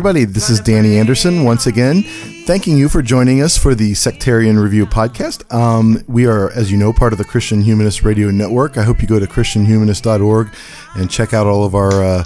everybody. This is Danny Anderson once again, thanking you for joining us for the Sectarian Review podcast. Um, we are, as you know, part of the Christian Humanist Radio Network. I hope you go to ChristianHumanist.org and check out all of our uh,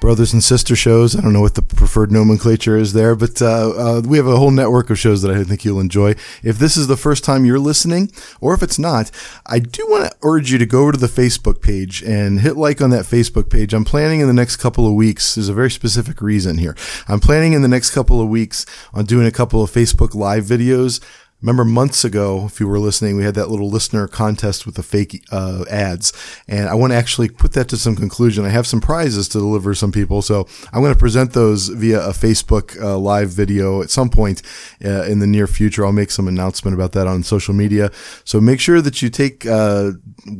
brothers and sister shows. I don't know what the preferred nomenclature is there, but uh, uh, we have a whole network of shows that I think you'll enjoy. If this is the first time you're listening, or if it's not, I do want to urge you to go over to the Facebook page and hit like on that Facebook page. I'm planning in the next couple of weeks. There's a very specific reason here. I'm planning in the next couple of weeks on doing a couple of Facebook live videos. Remember months ago, if you were listening, we had that little listener contest with the fake uh, ads, and I want to actually put that to some conclusion. I have some prizes to deliver some people, so I'm going to present those via a Facebook uh, live video at some point uh, in the near future. I'll make some announcement about that on social media. So make sure that you take uh,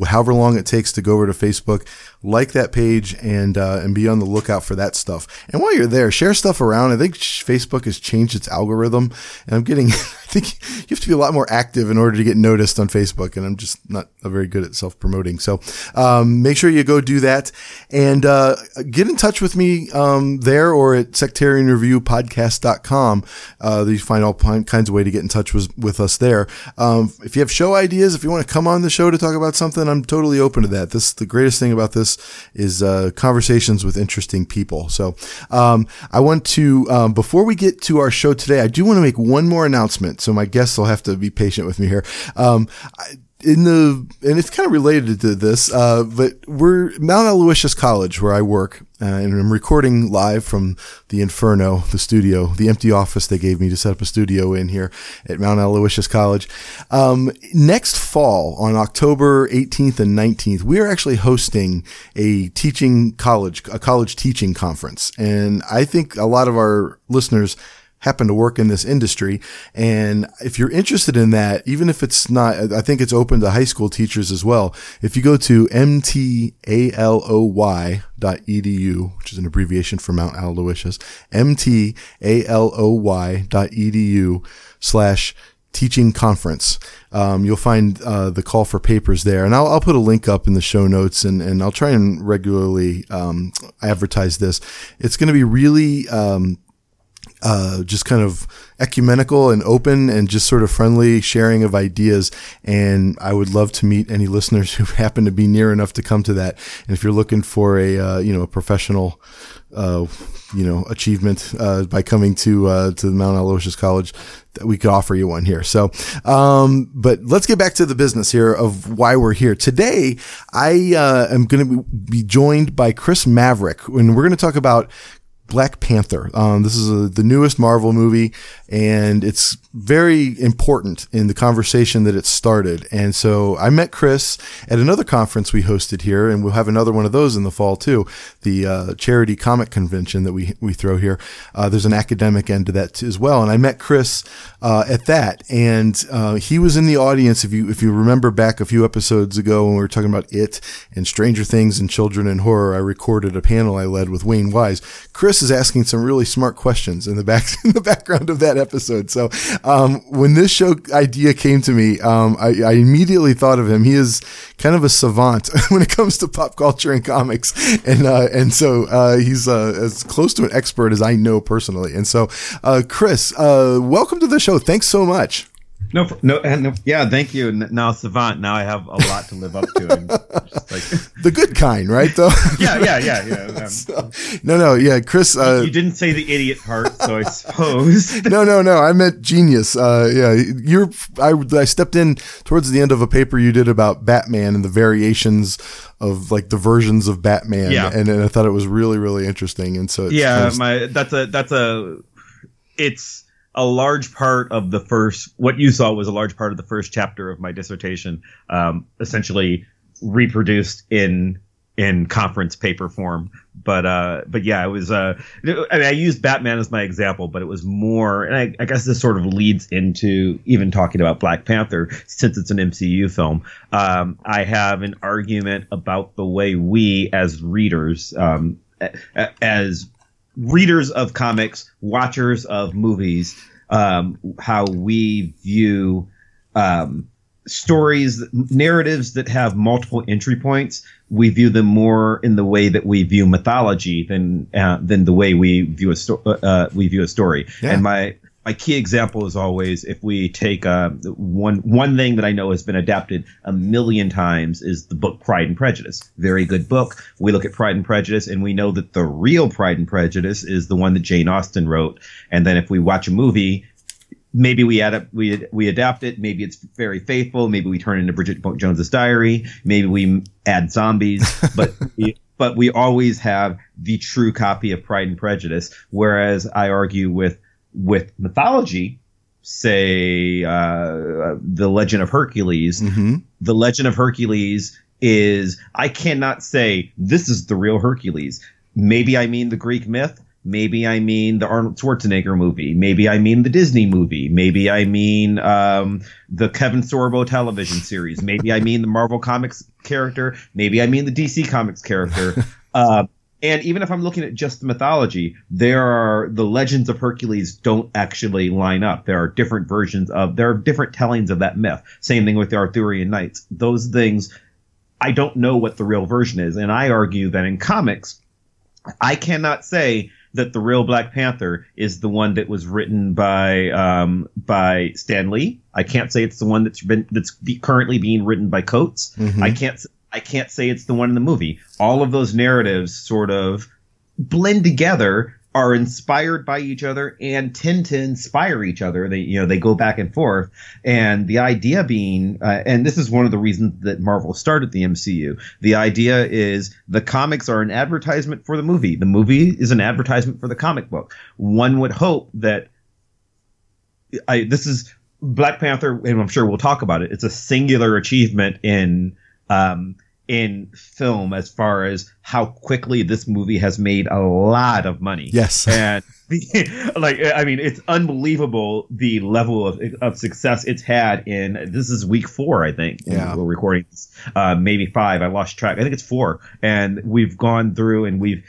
however long it takes to go over to Facebook, like that page, and uh, and be on the lookout for that stuff. And while you're there, share stuff around. I think Facebook has changed its algorithm, and I'm getting. I think you have to be a lot more active in order to get noticed on Facebook, and I'm just not very good at self promoting. So um, make sure you go do that and uh, get in touch with me um, there or at sectarianreviewpodcast.com. Uh, you find all kinds of way to get in touch with, with us there. Um, if you have show ideas, if you want to come on the show to talk about something, I'm totally open to that. This the greatest thing about this is uh, conversations with interesting people. So um, I want to um, before we get to our show today, I do want to make one more announcement. So my guests will have to be patient with me here. Um, I, in the and it's kind of related to this, uh, but we're Mount Aloysius College where I work, uh, and I'm recording live from the Inferno, the studio, the empty office they gave me to set up a studio in here at Mount Aloysius College. Um, next fall, on October 18th and 19th, we are actually hosting a teaching college, a college teaching conference, and I think a lot of our listeners happen to work in this industry. And if you're interested in that, even if it's not, I think it's open to high school teachers as well. If you go to mtaloy.edu, which is an abbreviation for Mount Aloysius, mtaloy.edu slash teaching conference. Um, you'll find uh, the call for papers there, and I'll, I'll, put a link up in the show notes, and, and I'll try and regularly um, advertise this. It's going to be really um, uh, just kind of ecumenical and open and just sort of friendly sharing of ideas. And I would love to meet any listeners who happen to be near enough to come to that. And if you're looking for a, uh, you know, a professional, uh, you know, achievement, uh, by coming to, uh, to Mount Aloysius College, that we could offer you one here. So, um, but let's get back to the business here of why we're here today. I, uh, am going to be joined by Chris Maverick and we're going to talk about Black Panther. Um, this is a, the newest Marvel movie, and it's very important in the conversation that it started. And so I met Chris at another conference we hosted here, and we'll have another one of those in the fall too. The uh, charity comic convention that we we throw here. Uh, there's an academic end to that as well. And I met Chris uh, at that, and uh, he was in the audience. If you if you remember back a few episodes ago when we were talking about it and Stranger Things and Children in Horror, I recorded a panel I led with Wayne Wise. Chris is asking some really smart questions in the back in the background of that episode. So um, when this show idea came to me, um, I, I, immediately thought of him. He is kind of a savant when it comes to pop culture and comics, and uh, and so uh, he's uh, as close to an expert as I know personally. And so, uh, Chris, uh, welcome to the show. Thanks so much. No, no, no, yeah, thank you. Now, Savant, now I have a lot to live up to. like... the good kind, right? Though. yeah, yeah, yeah, yeah. Um, so, no, no, yeah, Chris. Uh, you didn't say the idiot part, so I suppose. no, no, no. I meant genius. Uh, yeah, you're. I, I stepped in towards the end of a paper you did about Batman and the variations of like the versions of Batman. Yeah. and, and I thought it was really, really interesting. And so, yeah, kind of... my that's a that's a it's a large part of the first what you saw was a large part of the first chapter of my dissertation um, essentially reproduced in in conference paper form. But uh, but yeah, it was. Uh, I mean, I used Batman as my example, but it was more, and I, I, guess this sort of leads into even talking about Black Panther since it's an MCU film. Um, I have an argument about the way we, as readers, um, as readers of comics, watchers of movies, um, how we view um, stories, narratives that have multiple entry points, we view them more in the way that we view mythology than uh, than the way we view a sto- uh, uh, we view a story. Yeah. And my my key example is always if we take uh, one one thing that I know has been adapted a million times is the book Pride and Prejudice. Very good book. We look at Pride and Prejudice and we know that the real Pride and Prejudice is the one that Jane Austen wrote. And then if we watch a movie, maybe we adapt we we adapt it maybe it's very faithful maybe we turn it into bridget jones's diary maybe we add zombies but we, but we always have the true copy of pride and prejudice whereas i argue with with mythology say uh, the legend of hercules mm-hmm. the legend of hercules is i cannot say this is the real hercules maybe i mean the greek myth Maybe I mean the Arnold Schwarzenegger movie. Maybe I mean the Disney movie. Maybe I mean um, the Kevin Sorbo television series. Maybe I mean the Marvel Comics character. Maybe I mean the DC Comics character. uh, and even if I'm looking at just the mythology, there are the legends of Hercules don't actually line up. There are different versions of there are different tellings of that myth. Same thing with the Arthurian Knights. Those things, I don't know what the real version is, and I argue that in comics, I cannot say that the real Black Panther is the one that was written by um, by Stan Lee. I can't say it's the one that's been that's be currently being written by Coates. Mm-hmm. I can't I can't say it's the one in the movie. All of those narratives sort of blend together are inspired by each other and tend to inspire each other. They, you know, they go back and forth. And the idea being, uh, and this is one of the reasons that Marvel started the MCU. The idea is the comics are an advertisement for the movie. The movie is an advertisement for the comic book. One would hope that I, this is Black Panther, and I'm sure we'll talk about it. It's a singular achievement in, um, in film as far as how quickly this movie has made a lot of money. Yes. And like I mean it's unbelievable the level of, of success it's had in this is week 4 I think. Yeah. We're recording this. Uh, maybe 5. I lost track. I think it's 4 and we've gone through and we've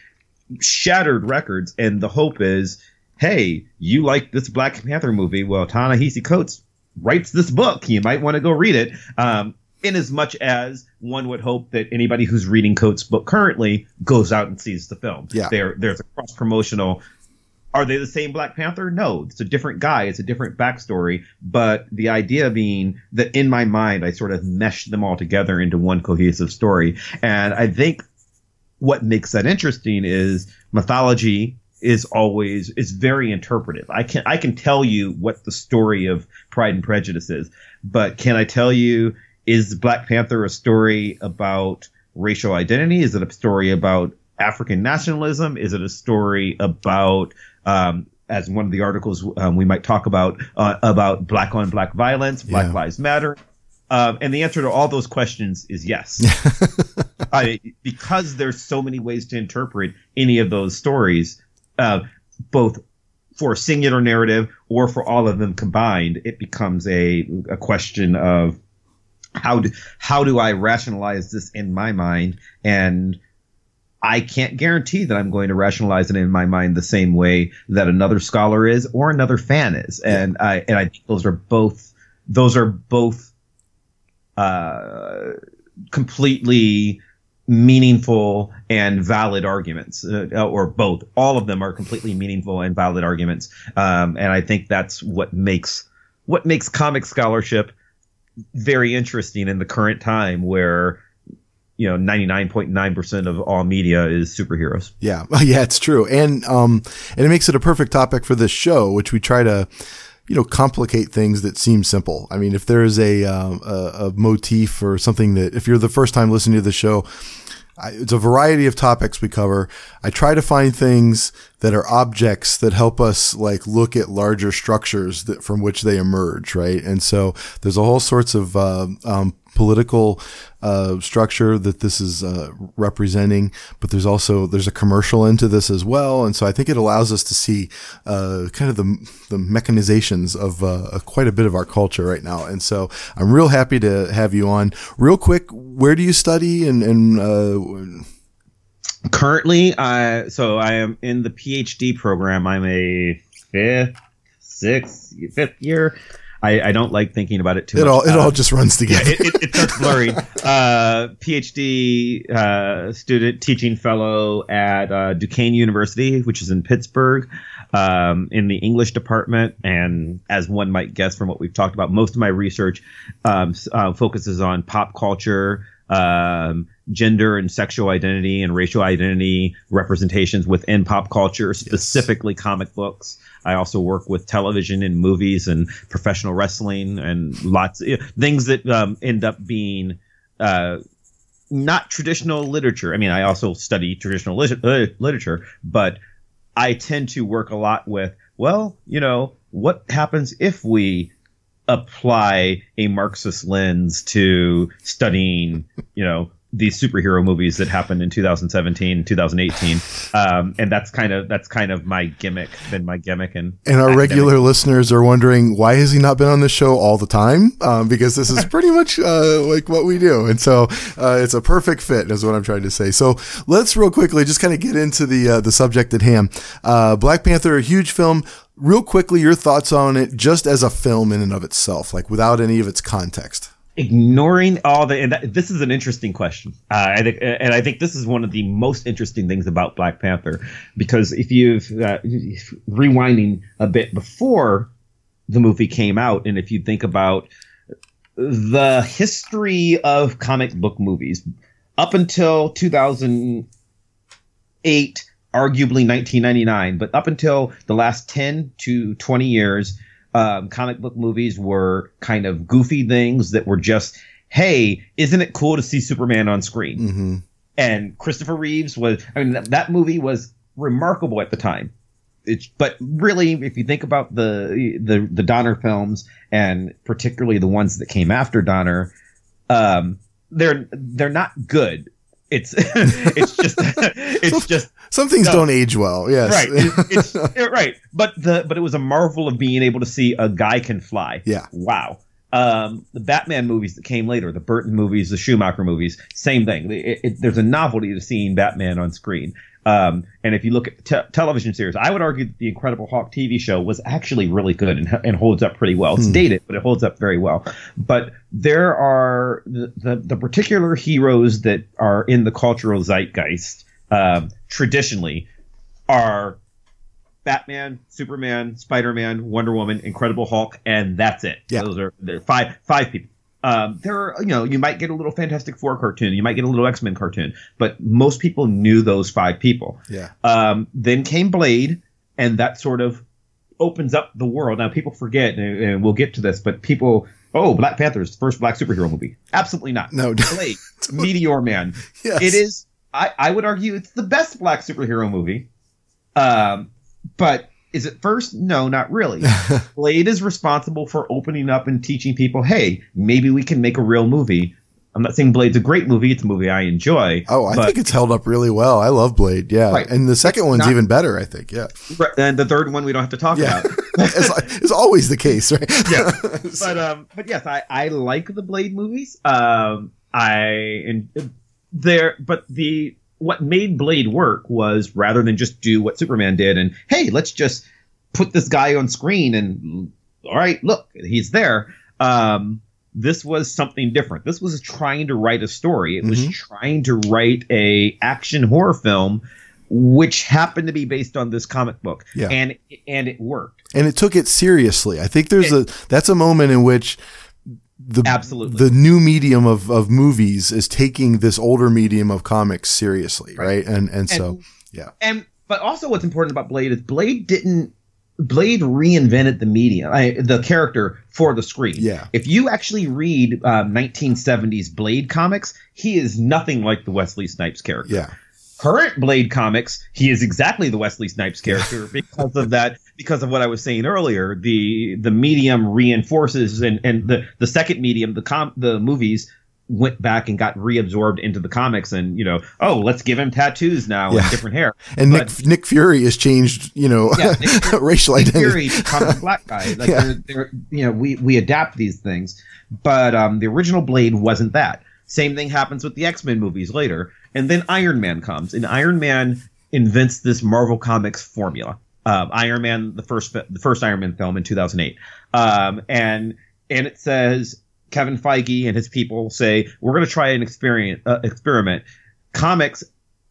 shattered records and the hope is hey, you like this Black Panther movie? Well, Ta-Nehisi Coates writes this book. You might want to go read it. Um, in as much as one would hope that anybody who's reading Coates' book currently goes out and sees the film. Yeah. There, there's a cross promotional. Are they the same Black Panther? No, it's a different guy. It's a different backstory. But the idea being that in my mind, I sort of meshed them all together into one cohesive story. And I think what makes that interesting is mythology is always is very interpretive. I can I can tell you what the story of Pride and Prejudice is, but can I tell you is Black Panther a story about racial identity? Is it a story about African nationalism? Is it a story about, um, as one of the articles um, we might talk about, uh, about black on black violence, Black yeah. Lives Matter? Um, and the answer to all those questions is yes. I, because there's so many ways to interpret any of those stories, uh, both for a singular narrative or for all of them combined, it becomes a, a question of how do how do I rationalize this in my mind? And I can't guarantee that I'm going to rationalize it in my mind the same way that another scholar is or another fan is. And I and I think those are both those are both uh, completely meaningful and valid arguments, uh, or both. All of them are completely meaningful and valid arguments. Um, and I think that's what makes what makes comic scholarship very interesting in the current time where you know 99.9% of all media is superheroes. Yeah. Yeah it's true. And um and it makes it a perfect topic for this show which we try to you know complicate things that seem simple. I mean if there is a um, a, a motif or something that if you're the first time listening to the show I, it's a variety of topics we cover. I try to find things that are objects that help us like look at larger structures that from which they emerge, right? And so there's a whole sorts of uh, um, political uh, structure that this is uh, representing, but there's also there's a commercial into this as well, and so I think it allows us to see uh, kind of the the mechanizations of uh, quite a bit of our culture right now. And so I'm real happy to have you on. Real quick, where do you study and and uh, Currently, uh, so I am in the PhD program. I'm a fifth, sixth, fifth year. I, I don't like thinking about it too it much. all it Uh, all just runs together. it, it, it starts blurring. Uh, PhD uh, student, teaching fellow at uh, Duquesne University, which is in Pittsburgh, um, in the English department. And as one might guess from what we've talked about, most of my research um, uh, focuses on pop culture. Um, gender and sexual identity and racial identity representations within pop culture, specifically comic books. I also work with television and movies and professional wrestling and lots of things that um, end up being uh, not traditional literature. I mean, I also study traditional lit- lit- literature, but I tend to work a lot with, well, you know, what happens if we apply a Marxist lens to studying, you know, these superhero movies that happened in 2017, 2018, um, and that's kind of that's kind of my gimmick, been my gimmick, and And our academic regular listeners are wondering why has he not been on the show all the time? Um, because this is pretty much uh, like what we do, and so uh, it's a perfect fit, is what I'm trying to say. So let's real quickly just kind of get into the uh, the subject at hand. Uh, Black Panther, a huge film. Real quickly, your thoughts on it, just as a film in and of itself, like without any of its context. ignoring all the and that, this is an interesting question uh, I think, and I think this is one of the most interesting things about Black Panther because if you've uh, rewinding a bit before the movie came out and if you think about the history of comic book movies up until 2008 arguably 1999 but up until the last 10 to 20 years um, comic book movies were kind of goofy things that were just, hey, isn't it cool to see Superman on screen? hmm And Christopher Reeves was, I mean, that, that movie was remarkable at the time. It's, but really, if you think about the the the Donner films and particularly the ones that came after Donner, um, they're they're not good. It's it's just it's just Some things No. don't age well. Yes. right it, it's right but the but it was a marvel of being able to see a guy can fly Yeah. wow um the batman movies that came later the burton movies the schumacher movies same thing It- it- there's a novelty to seeing batman on screen um and if you look at te- television series i would argue that the incredible hulk tv show was actually really good and, and holds up pretty well it's Hmm. dated but it holds up very well but there are the, the, the particular heroes that are in the cultural zeitgeist um, traditionally are Batman, Superman, Spider Man, Wonder Woman, Incredible Hulk, and that's it. Yeah. Those are five five people. Um, there are you know you might get a little Fantastic Four cartoon, you might get a little X Men cartoon, but most people knew those five people. Yeah. Um, then came Blade, and that sort of opens up the world. Now people forget, and, and we'll get to this, but people. Oh, Black Panther's the first black superhero movie. Absolutely not. No. Blade, Meteor Man, Yes. it is. I, I would argue it's the best black superhero movie. Um, but is it first? No, not really. Blade is responsible for opening up and teaching people, hey, maybe we can make a real movie. I'm not saying Blade's a great movie; it's a movie I enjoy. Oh, I think it's held up really well. I love Blade. Yeah. Right. And the second one's not- even better, I think. Yeah. and the third one we don't have to talk Yeah. about. it's, it's always the case, right? Yeah. but um, but yes, I I like the Blade movies. Um, I and there, but the what made Blade work was rather than just do what Superman did and hey, let's just put this guy on screen and all right, look, he's there. Um, this was something different. This was trying to write a story. It was Mhm. trying to write a action horror film, which happened to be based on this comic book, Yeah. and and it worked. and it took it seriously. I think there's a that's a moment in which the Absolutely. the new medium of, of movies is taking this older medium of comics seriously, right? And and so yeah. and but also what's important about Blade is Blade didn't Blade reinvented the medium, I, the character for the screen. Yeah. If you actually read um, 1970s Blade comics, he is nothing like the Wesley Snipes character. yeah, Current Blade comics, he is exactly the Wesley Snipes character because of that. Because of what I was saying earlier, the the medium reinforces, and and the the second medium, the com the movies went back and got reabsorbed into the comics and you know oh let's give him tattoos now yeah. and different hair. And but, Nick Nick Fury has changed you know yeah, racial Nick identity Fury becomes a black guy. Like yeah. they're, they're, you know we we adapt these things. But um, the original Blade wasn't that. Same thing happens with the X-Men movies later. And then Iron Man comes. And Iron Man invents this Marvel Comics formula uh, Iron Man the first the first Iron Man film in 2008 um, and and it says Kevin Feige and his people say we're going to try an. Uh, experiment. Comics,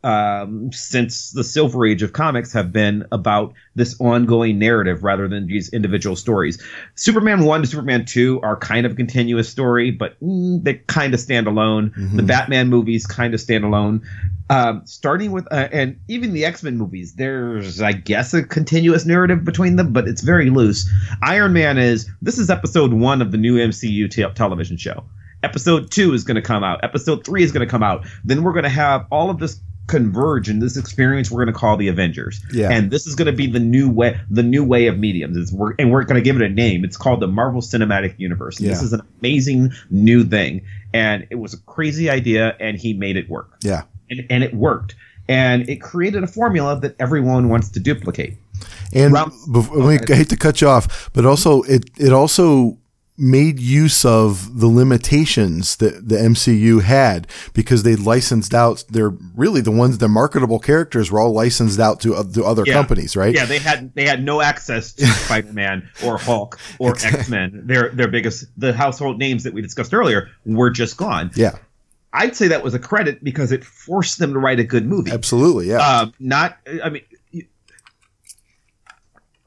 um, since the Silver Age of comics, have been about this ongoing narrative rather than these individual stories. Superman one to Superman two are kind of a continuous story, but mm, they kind of stand alone. Mm-hmm. The Batman movies kind of stand alone. Um, starting with uh, and even the X Men movies, there's I guess a continuous narrative between them, but it's very loose. Iron Man is this is episode one of the new MCU te- television show. Episode two is going to come out. Episode three is going to come out. Then we're going to have all of this converge in this experience we're going to call the Avengers. Yeah. And this is going to be the new way the new way of mediums. It's, we're, and we're going to give it a name. It's called the Marvel Cinematic Universe. Yeah. This is an amazing new thing and it was a crazy idea and he made it work. Yeah and, and it worked. And it created a formula that everyone wants to duplicate. And before, I hate to cut you off, but also it it also made use of the limitations that the MCU had because they licensed out they're really the ones the marketable characters were all licensed out to, uh, to other yeah. companies right yeah they had they had no access to Spider-Man or Hulk or exactly. X-Men their their biggest the household names that we discussed earlier were just gone yeah I'd say that was a credit because it forced them to write a good movie. Absolutely, yeah. Um, not, I mean,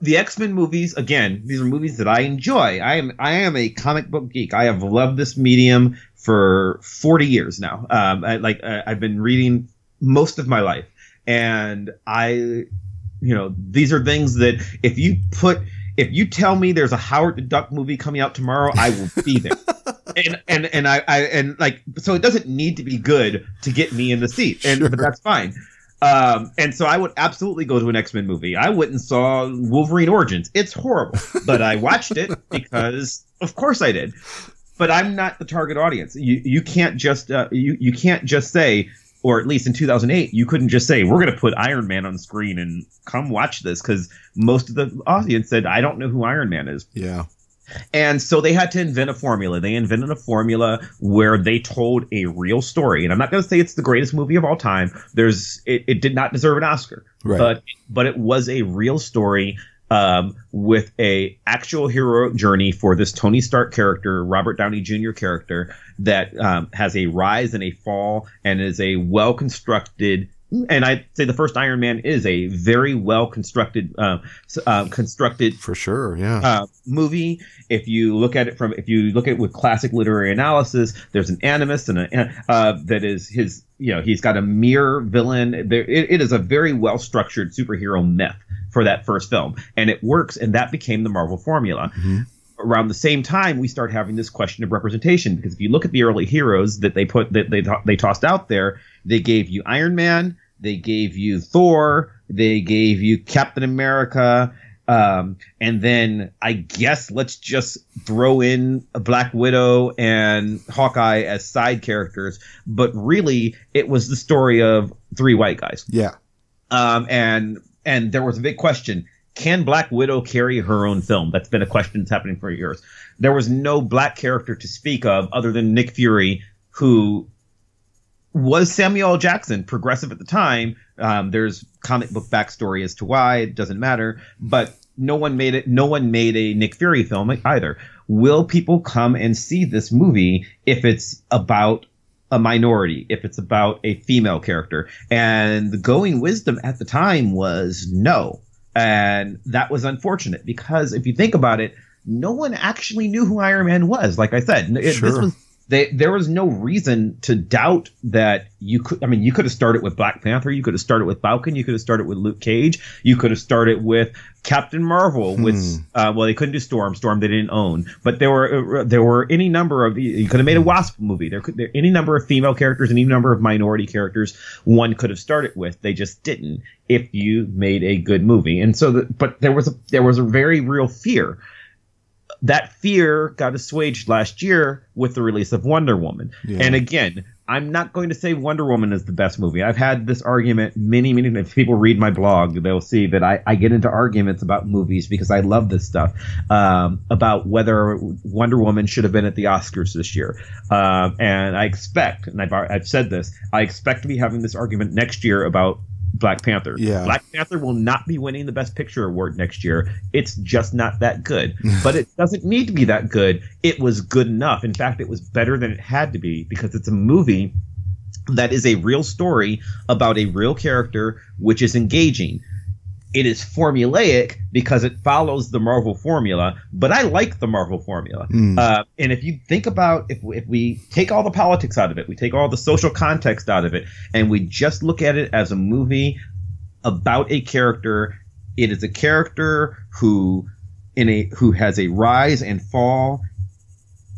the X Men movies. Again, these are movies that I enjoy. I am, I am a comic book geek. I have loved this medium for forty years now. Um, I, like I, I've been reading most of my life, and I, you know, these are things that if you put if you tell me there's a Howard the Duck movie coming out tomorrow, I will be there. and and and I, I and like so it doesn't need to be good to get me in the seat, and sure. but that's fine. Um, and so I would absolutely go to an X Men movie. I went and saw Wolverine Origins. It's horrible, but I watched it because, of course, I did. But I'm not the target audience. You you can't just uh, you you can't just say or at least in 2008, you couldn't just say, we're going to put Iron Man on screen and come watch this because most of the audience said, I don't know who Iron Man is. Yeah. And so they had to invent a formula. They invented a formula where they told a real story. And I'm not going to say it's the greatest movie of all time. There's, it, it did not deserve an Oscar, right. but, but it was a real story um, with a actual hero journey for this Tony Stark character, Robert Downey Jr. character, that um, has a rise and a fall and is a well constructed. And I'd say the first Iron Man is a very well constructed, uh, uh, constructed for sure, yeah, uh, movie. If you look at it from, if you look at it with classic literary analysis, there's an animus and a uh, that is his, you know, he's got a mere villain. There, it, it is a very well structured superhero myth for that first film, and it works, and that became the Marvel formula. Mm-hmm. Around the same time, we start having this question of representation because if you look at the early heroes that they put that they they tossed out there, they gave you Iron Man, they gave you Thor, they gave you Captain America, um, and then I guess let's just throw in Black Widow and Hawkeye as side characters. But really, it was the story of three white guys. Yeah. Um, and and there was a big question can Black Widow carry her own film? That's been a question that's happening for years. There was no black character to speak of other than Nick Fury, who was Samuel. Jackson, progressive at the time. Um, there's comic book backstory as to why it doesn't matter, but no one made it. No one made a Nick Fury film either. Will people come and see this movie if it's about a minority, if it's about a female character. And the going wisdom at the time was no. And that was unfortunate because if you think about it, no one actually knew who Iron Man was. Like I said, sure. this was they, there was no reason to doubt that you could. I mean, you could have started with Black Panther, you could have started with Falcon, you could have started with Luke Cage, you could have started with Captain Marvel. Hmm. With uh, well, they couldn't do Storm. Storm they didn't own, but there were uh, there were any number of you could have made a Wasp movie. There could there any number of female characters, any number of minority characters. One could have started with. They just didn't. If you made a good movie, and so the, but there was a there was a very real fear that fear got assuaged last year with the release of Wonder Woman. Yeah. And again, I'm not going to say Wonder Woman is the best movie. I've had this argument many, many. If people read my blog, they'll see that I, I get into arguments about movies because I love this stuff um, about whether Wonder Woman should have been at the Oscars this year. Um, and I expect, and I've, I've said this, I expect to be having this argument next year about Black Panther. Yeah. Black Panther will not be winning the Best Picture award next year. It's just not that good. but it doesn't need to be that good. It was good enough. In fact, it was better than it had to be because it's a movie that is a real story about a real character, which is engaging. It is formulaic because it follows the Marvel formula, but I like the Marvel formula. Mm. Uh, and if you think about if if we take all the politics out of it, we take all the social context out of it, and we just look at it as a movie about a character, it is a character who in a who has a rise and fall,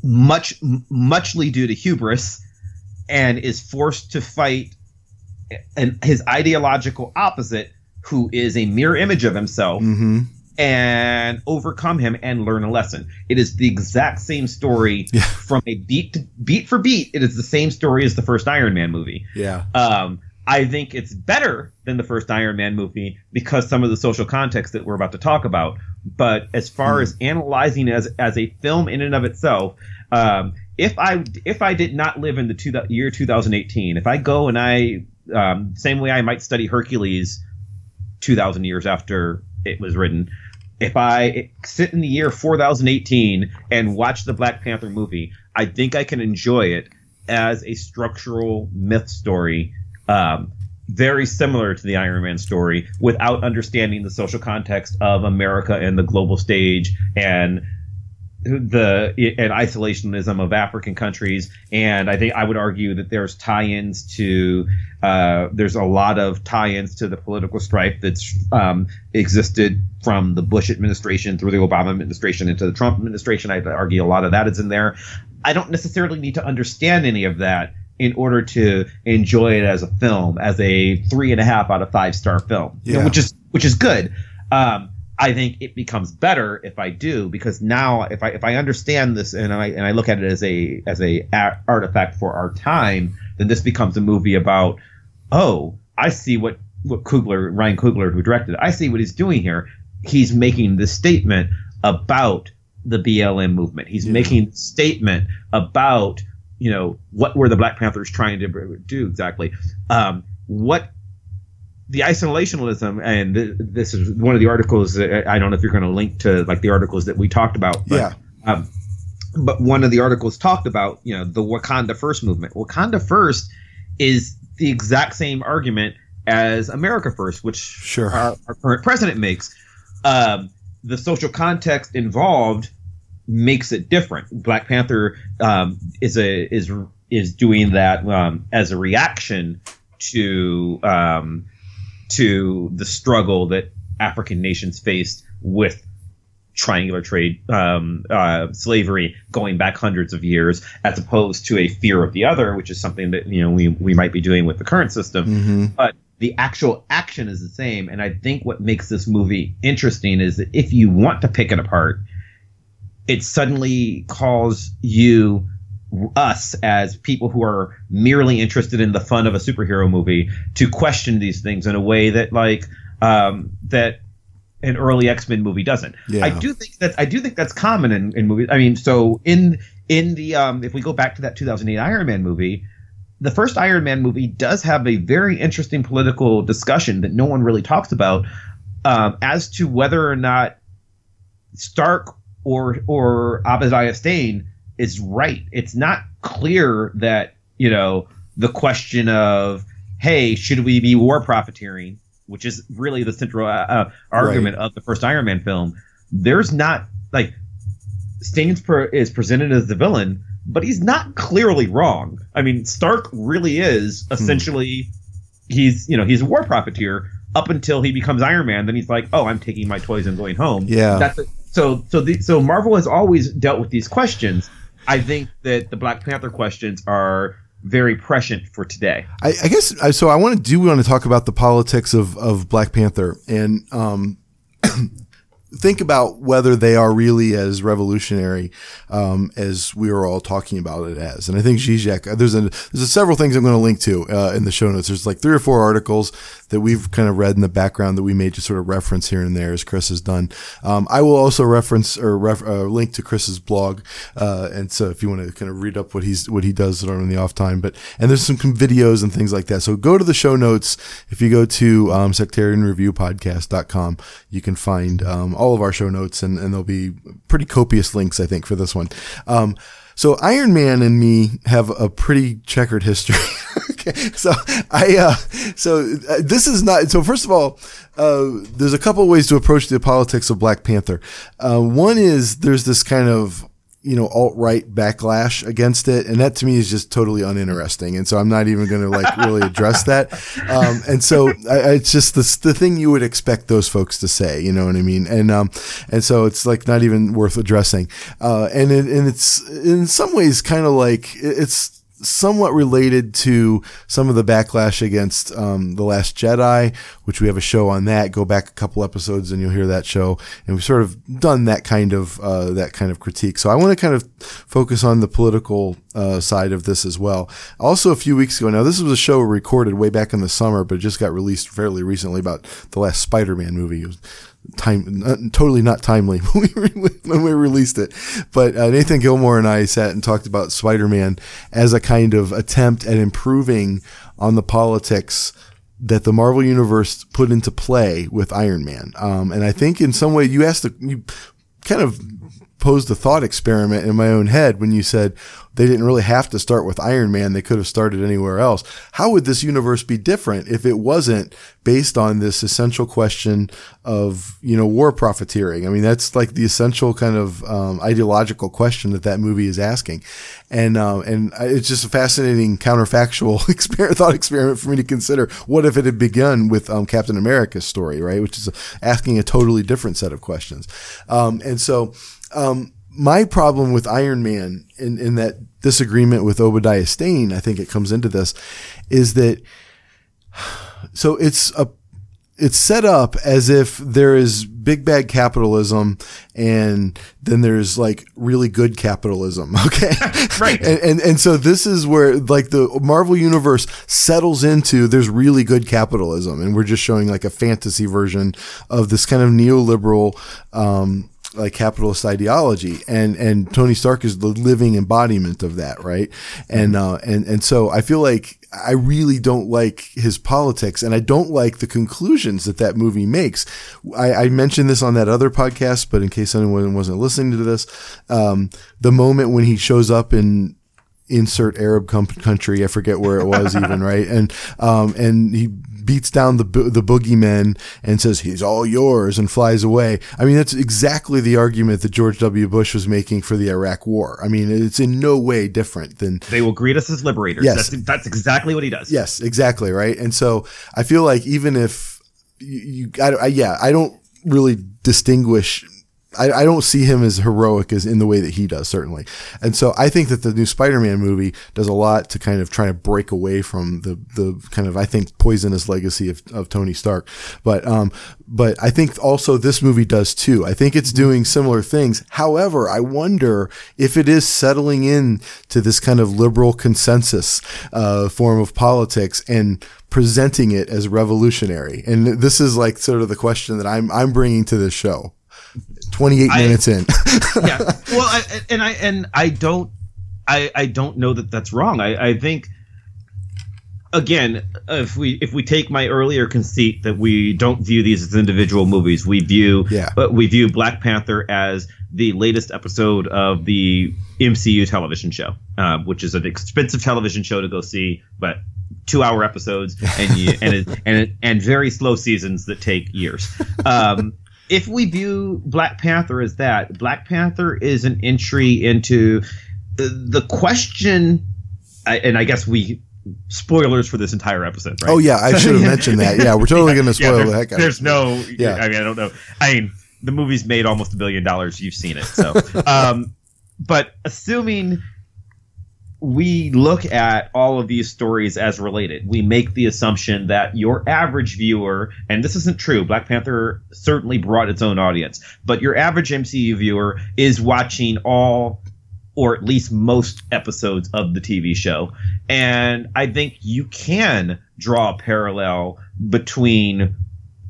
much muchly due to hubris, and is forced to fight and his ideological opposite, who is a mirror image of himself hmm and overcome him and learn a lesson. It is the exact same story Yeah. from a beat to beat for beat. It is the same story as the first Iron Man movie. Yeah. Um, I think it's better than the first Iron Man movie because some of the social context that we're about to talk about. But as far Hmm. as analyzing as as a film in and of itself, um, if I if I did not live in the two, year 2018, if I go and I um, same way I might study Hercules 2,000 years after it was written. If I sit in the year 4018 and watch the Black Panther movie, I think I can enjoy it as a structural myth story, um, very similar to the Iron Man story, without understanding the social context of America and the global stage and the and isolationism of African countries, and I think I would argue that there's tie-ins to uh, there's a lot of tie-ins to the political strife that's um, existed from the Bush administration through the Obama administration into the Trump administration. I'd argue a lot of that is in there. I don't necessarily need to understand any of that in order to enjoy it as a film, as a three and a half out of five star film, you know, which is which is good. Um, I think it becomes better if I do because now if I if I understand this and I and I look at it as a as a a- artifact for our time, then this becomes a movie about oh I see what what Coogler Ryan Coogler who directed it I see what he's doing here. He's making this statement about the BLM movement. He's Yeah. making statement about you know what were the Black Panthers trying to do exactly. Um, what the isolationism, and th- this is one of the articles. That I don't know if you're going to link to like the articles that we talked about. But, Yeah. Um, but one of the articles talked about you know the Wakanda First movement. Wakanda First is the exact same argument as America First, which Sure. our, our current president makes. Um, the social context involved makes it different. Black Panther um, is a is is doing that um, as a reaction to um, to the struggle that African nations faced with triangular trade um, uh, slavery going back hundreds of years, as opposed to a fear of the other, which is something that you know we we might be doing with the current system hmm but the actual action is the same. And I think what makes this movie interesting is that if you want to pick it apart, it suddenly calls you, us, as people who are merely interested in the fun of a superhero movie, to question these things in a way that, like, um, that an early X Men movie doesn't. Yeah. I do think that I do think that's common in, in movies. I mean, so in in the um, if we go back to that 2008 Iron Man movie, the first Iron Man movie does have a very interesting political discussion that no one really talks about um, as to whether or not Stark or or Obadiah Stane is right. It's not clear that you know the question of hey, should we be war profiteering, which is really the central uh, uh, argument of the first Iron Man film. There's not like Stane's per, is presented as the villain, but he's not clearly wrong. I mean, Stark really is essentially he's you know he's a war profiteer up until he becomes Iron Man. Then he's like, oh, I'm taking my toys and going home. Yeah. That's so so the, so Marvel has always dealt with these questions. I think that the Black Panther questions are very prescient for today. I, I guess so. I want to do want to talk about the politics of of Black Panther, and um, think about whether they are really as revolutionary um, as we are all talking about it as. And I think Zizek, uh, there's a, there's a several things I'm going to link to uh, in the show notes. There's like three or four articles that we've kind of read in the background that we may just sort of reference here and there as Chris has done. Um, I will also reference or ref, uh, link to Chris's blog. Uh, and so if you want to kind of read up what he's, what he does on the off time, but, and there's some videos and things like that. So go to the show notes. If you go to um, sectarianreviewpodcast.com, you can find um, all of our show notes and, and there'll be pretty copious links, I think, for this one. Um, so Iron Man and me have a pretty checkered history. so I uh, so uh, this is not so. First of all, uh, there's a couple of ways to approach the politics of Black Panther. Uh, one is there's this kind of you know alt right backlash against it, and that to me is just totally uninteresting. And so I'm not even going to like really address that. Um, and so I, it's just the the thing you would expect those folks to say. You know what I mean? And um, and so it's like not even worth addressing. Uh, and it, and it's in some ways kind of like it's somewhat related to some of the backlash against um, the Last Jedi, which we have a show on that. Go back a couple episodes and you'll hear that show. And we've sort of done that kind of uh, that kind of critique. So I want to kind of focus on the political uh, side of this as well. Also, a few weeks ago, now this was a show recorded way back in the summer, but it just got released fairly recently about the last Spider-Man movie time uh, totally not timely when we, released it. But uh, nathan gilmour and i sat and talked about spider-man as a kind of attempt at improving on the politics that the marvel universe put into play with iron man. Um, and i think in some way you asked the, you kind of posed a thought experiment in my own head when you said they didn't really have to start with Iron Man. They could have started anywhere else. How would this universe be different if it wasn't based on this essential question of, you know, war profiteering? I mean, that's like the essential kind of um, ideological question that that movie is asking. And, um, and it's just a fascinating counterfactual exper- thought experiment for me to consider. What if it had begun with um, Captain America's story, right? Which is asking a totally different set of questions. Um, and so, um, my problem with Iron Man in, in that disagreement with Obadiah Stane, I think it comes into this, is that so it's a it's set up as if there is big bad capitalism and then there's like really good capitalism. Okay. right. And, and, and, so this is where like the Marvel universe settles into there's really good capitalism. And we're just showing like a fantasy version of this kind of neoliberal, um, like capitalist ideology and and Tony Stark is the living embodiment of that right and uh and and so I feel like I really don't like his politics and I don't like the conclusions that that movie makes I, I mentioned this on that other podcast but in case anyone wasn't listening to this um the moment when he shows up in insert Arab com- country. I forget where it was even, right? And, um, and he beats down the, the boogeyman and says, he's all yours and flies away. I mean, that's exactly the argument that George W. Bush was making for the Iraq war. I mean, it's in no way different than they will greet us as liberators. Yes. That's, that's exactly what he does. Yes, exactly. Right. And so I feel like even if you, you I, I, yeah, I don't really distinguish I, I, don't see him as heroic as in the way that he does, certainly. And so I think that the new Spider-Man movie does a lot to kind of try to break away from the, the kind of, I think, poisonous legacy of, of Tony Stark. But, um, but I think also this movie does too. I think it's doing similar things. However, I wonder if it is settling in to this kind of liberal consensus, uh, form of politics and, presenting it as revolutionary. And this is like sort of the question that I'm I'm bringing to this show. 28 I, minutes in. yeah. Well, I, and I and I don't I I don't know that that's wrong. I I think again, if we if we take my earlier conceit that we don't view these as individual movies, we view yeah. but we view Black Panther as the latest episode of the MCU television show, uh, which is an expensive television show to go see, but two hour episodes and you, and it, and it, and very slow seasons that take years. Um, if we view Black Panther as that, Black Panther is an entry into the question, and I guess we spoilers for this entire episode, right? Oh yeah, I should have mentioned that. Yeah, we're totally going to spoil yeah, the heck out. There's no. Yeah. I mean, I don't know. I mean, the movie's made almost a billion dollars. You've seen it, so. um, but assuming we look at all of these stories as related. We make the assumption that your average viewer, and this isn't true, Black Panther certainly brought its own audience, but your average MCU viewer is watching all or at least most episodes of the TV show. And I think you can draw a parallel between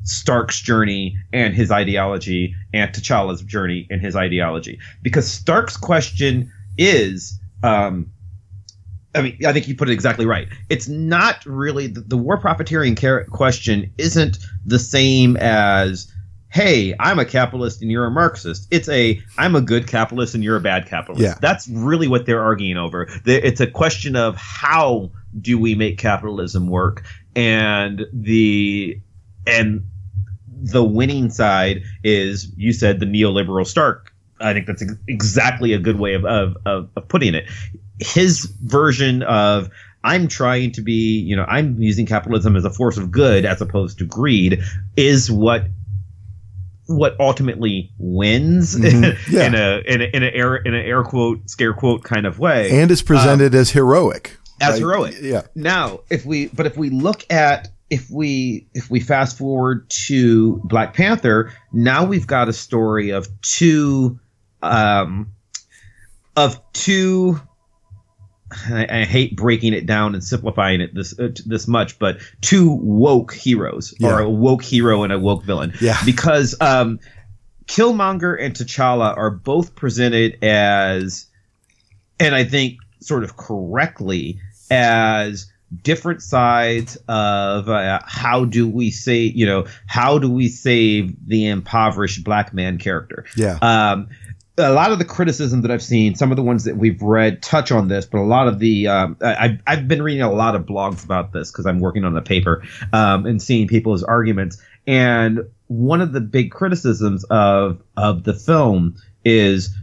Stark's journey and his ideology and T'Challa's journey and his ideology. Because Stark's question is um, I mean, I think you put it exactly right. It's not really the, the war profiteering question isn't the same as, hey, I'm a capitalist and you're a Marxist. It's a I'm a good capitalist and you're a bad capitalist. Yeah. That's really what they're arguing over. It's a question of how do we make capitalism work, and the and the winning side is you said the neoliberal Stark. I think that's ex- exactly a good way of, of, of, of putting it his version of I'm trying to be, you know, I'm using capitalism as a force of good as opposed to greed is what what ultimately wins Mhm. Yeah. in a in a in a air in an air quote scare quote kind of way and is presented as heroic. as right? heroic. Yeah. Now, if we but if we look at if we if we fast forward to Black Panther, now we've got a story of two um of two I, I hate breaking it down and simplifying it this uh, this much, but two woke heroes Yeah. or a woke hero and a woke villain. Yeah. Because um, Killmonger and T'Challa are both presented as, and I think sort of correctly, as different sides of uh, how do we say, you know, how do we save the impoverished black man character? Yeah. Um, a lot of the criticism that I've seen, some of the ones that we've read touch on this, but a lot of the um, I, I've- I've been reading a lot of blogs about this because I'm working on the paper um, and seeing people's arguments. And one of the big criticisms of of the film is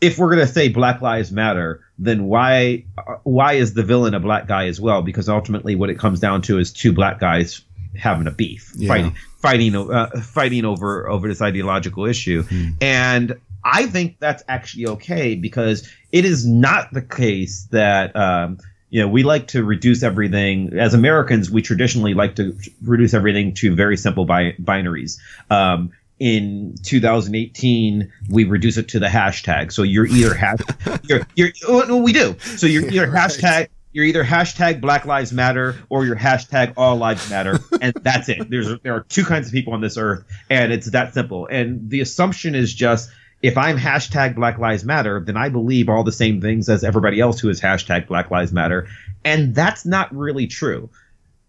if we're going to say Black Lives Matter, then why why is the villain a black guy as well? Because ultimately, what it comes down to is two black guys having a beef, Yeah. fighting fighting uh, fighting over over this ideological issue, and I think that's actually okay because it is not the case that. Um, you know, we like to reduce everything as Americans. We traditionally like to reduce everything to very simple bi- binaries. Um, in 2018, we reduce it to the hashtag. So you're either hash, you're, you're, oh, no, we do. So you're either hashtag, you're either hashtag Black Lives Matter or you're hashtag All Lives Matter, and that's it. There's there are two kinds of people on this earth, and it's that simple. And the assumption is just if I'm hashtag Black Lives Matter, then I believe all the same things as everybody else who is hashtag Black Lives Matter, and that's not really true.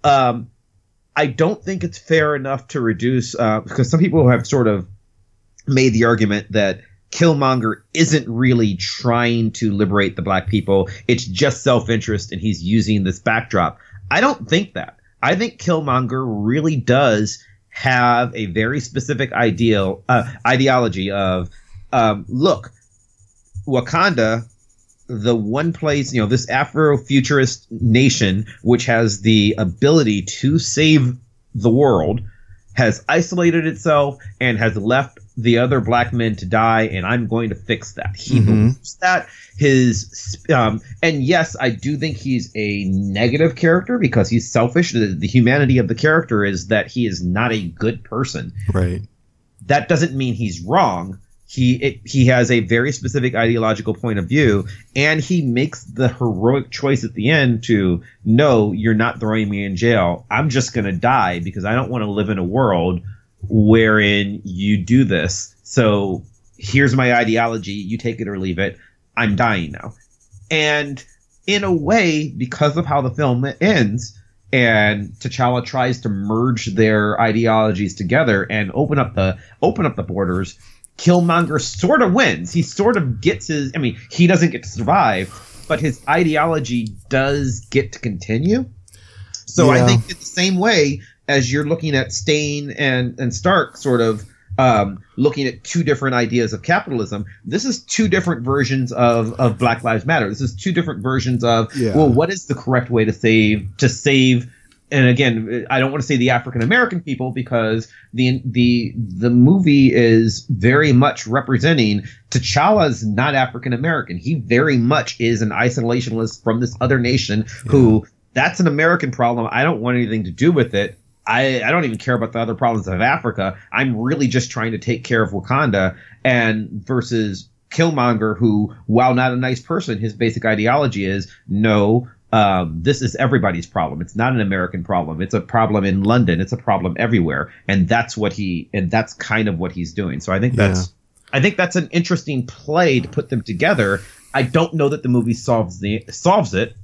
Um, I don't think it's fair enough to reduce uh, because some people have sort of made the argument that Killmonger isn't really trying to liberate the black people. It's just self interest, and he's using this backdrop. I don't think that. I think Killmonger really does have a very specific ideal uh, ideology of um, look, Wakanda, the one place, you know, this Afro-futurist nation, which has the ability to save the world, has isolated itself and has left the other black men to die, and I'm going to fix that. He Mhm. believes that. His um, and yes, I do think he's a negative character because he's selfish. The, the humanity of the character is that he is not a good person Right. that doesn't mean he's wrong. He it, he has a very specific ideological point of view, and he makes the heroic choice at the end to no, you're not throwing me in jail. I'm just gonna die because I don't want to live in a world wherein you do this. So here's my ideology. You take it or leave it. I'm dying now, and in a way, because of how the film ends, and T'Challa tries to merge their ideologies together and open up the open up the borders. Killmonger sort of wins. He sort of gets his. I mean, he doesn't get to survive, but his ideology does get to continue. So I think in the same way as you're looking at Stane and and Stark, sort of um, looking at two different ideas of capitalism. This is two different versions of, of Black Lives Matter. This is two different versions of Yeah. well, what is the correct way to save to save and again, I don't want to say the African American people because the the the movie is very much representing T'Challa's not African American. He very much is an isolationist from this other nation who that's an American problem. I don't want anything to do with it. I, I don't even care about the other problems of Africa. I'm really just trying to take care of Wakanda and versus Killmonger, who, while not a nice person, his basic ideology is no, um, this is everybody's problem. It's not an American problem. It's a problem in London. It's a problem everywhere, and that's what he and that's kind of what he's doing. So I think that's I think that's an interesting play to put them together. I don't know that the movie solves the solves it.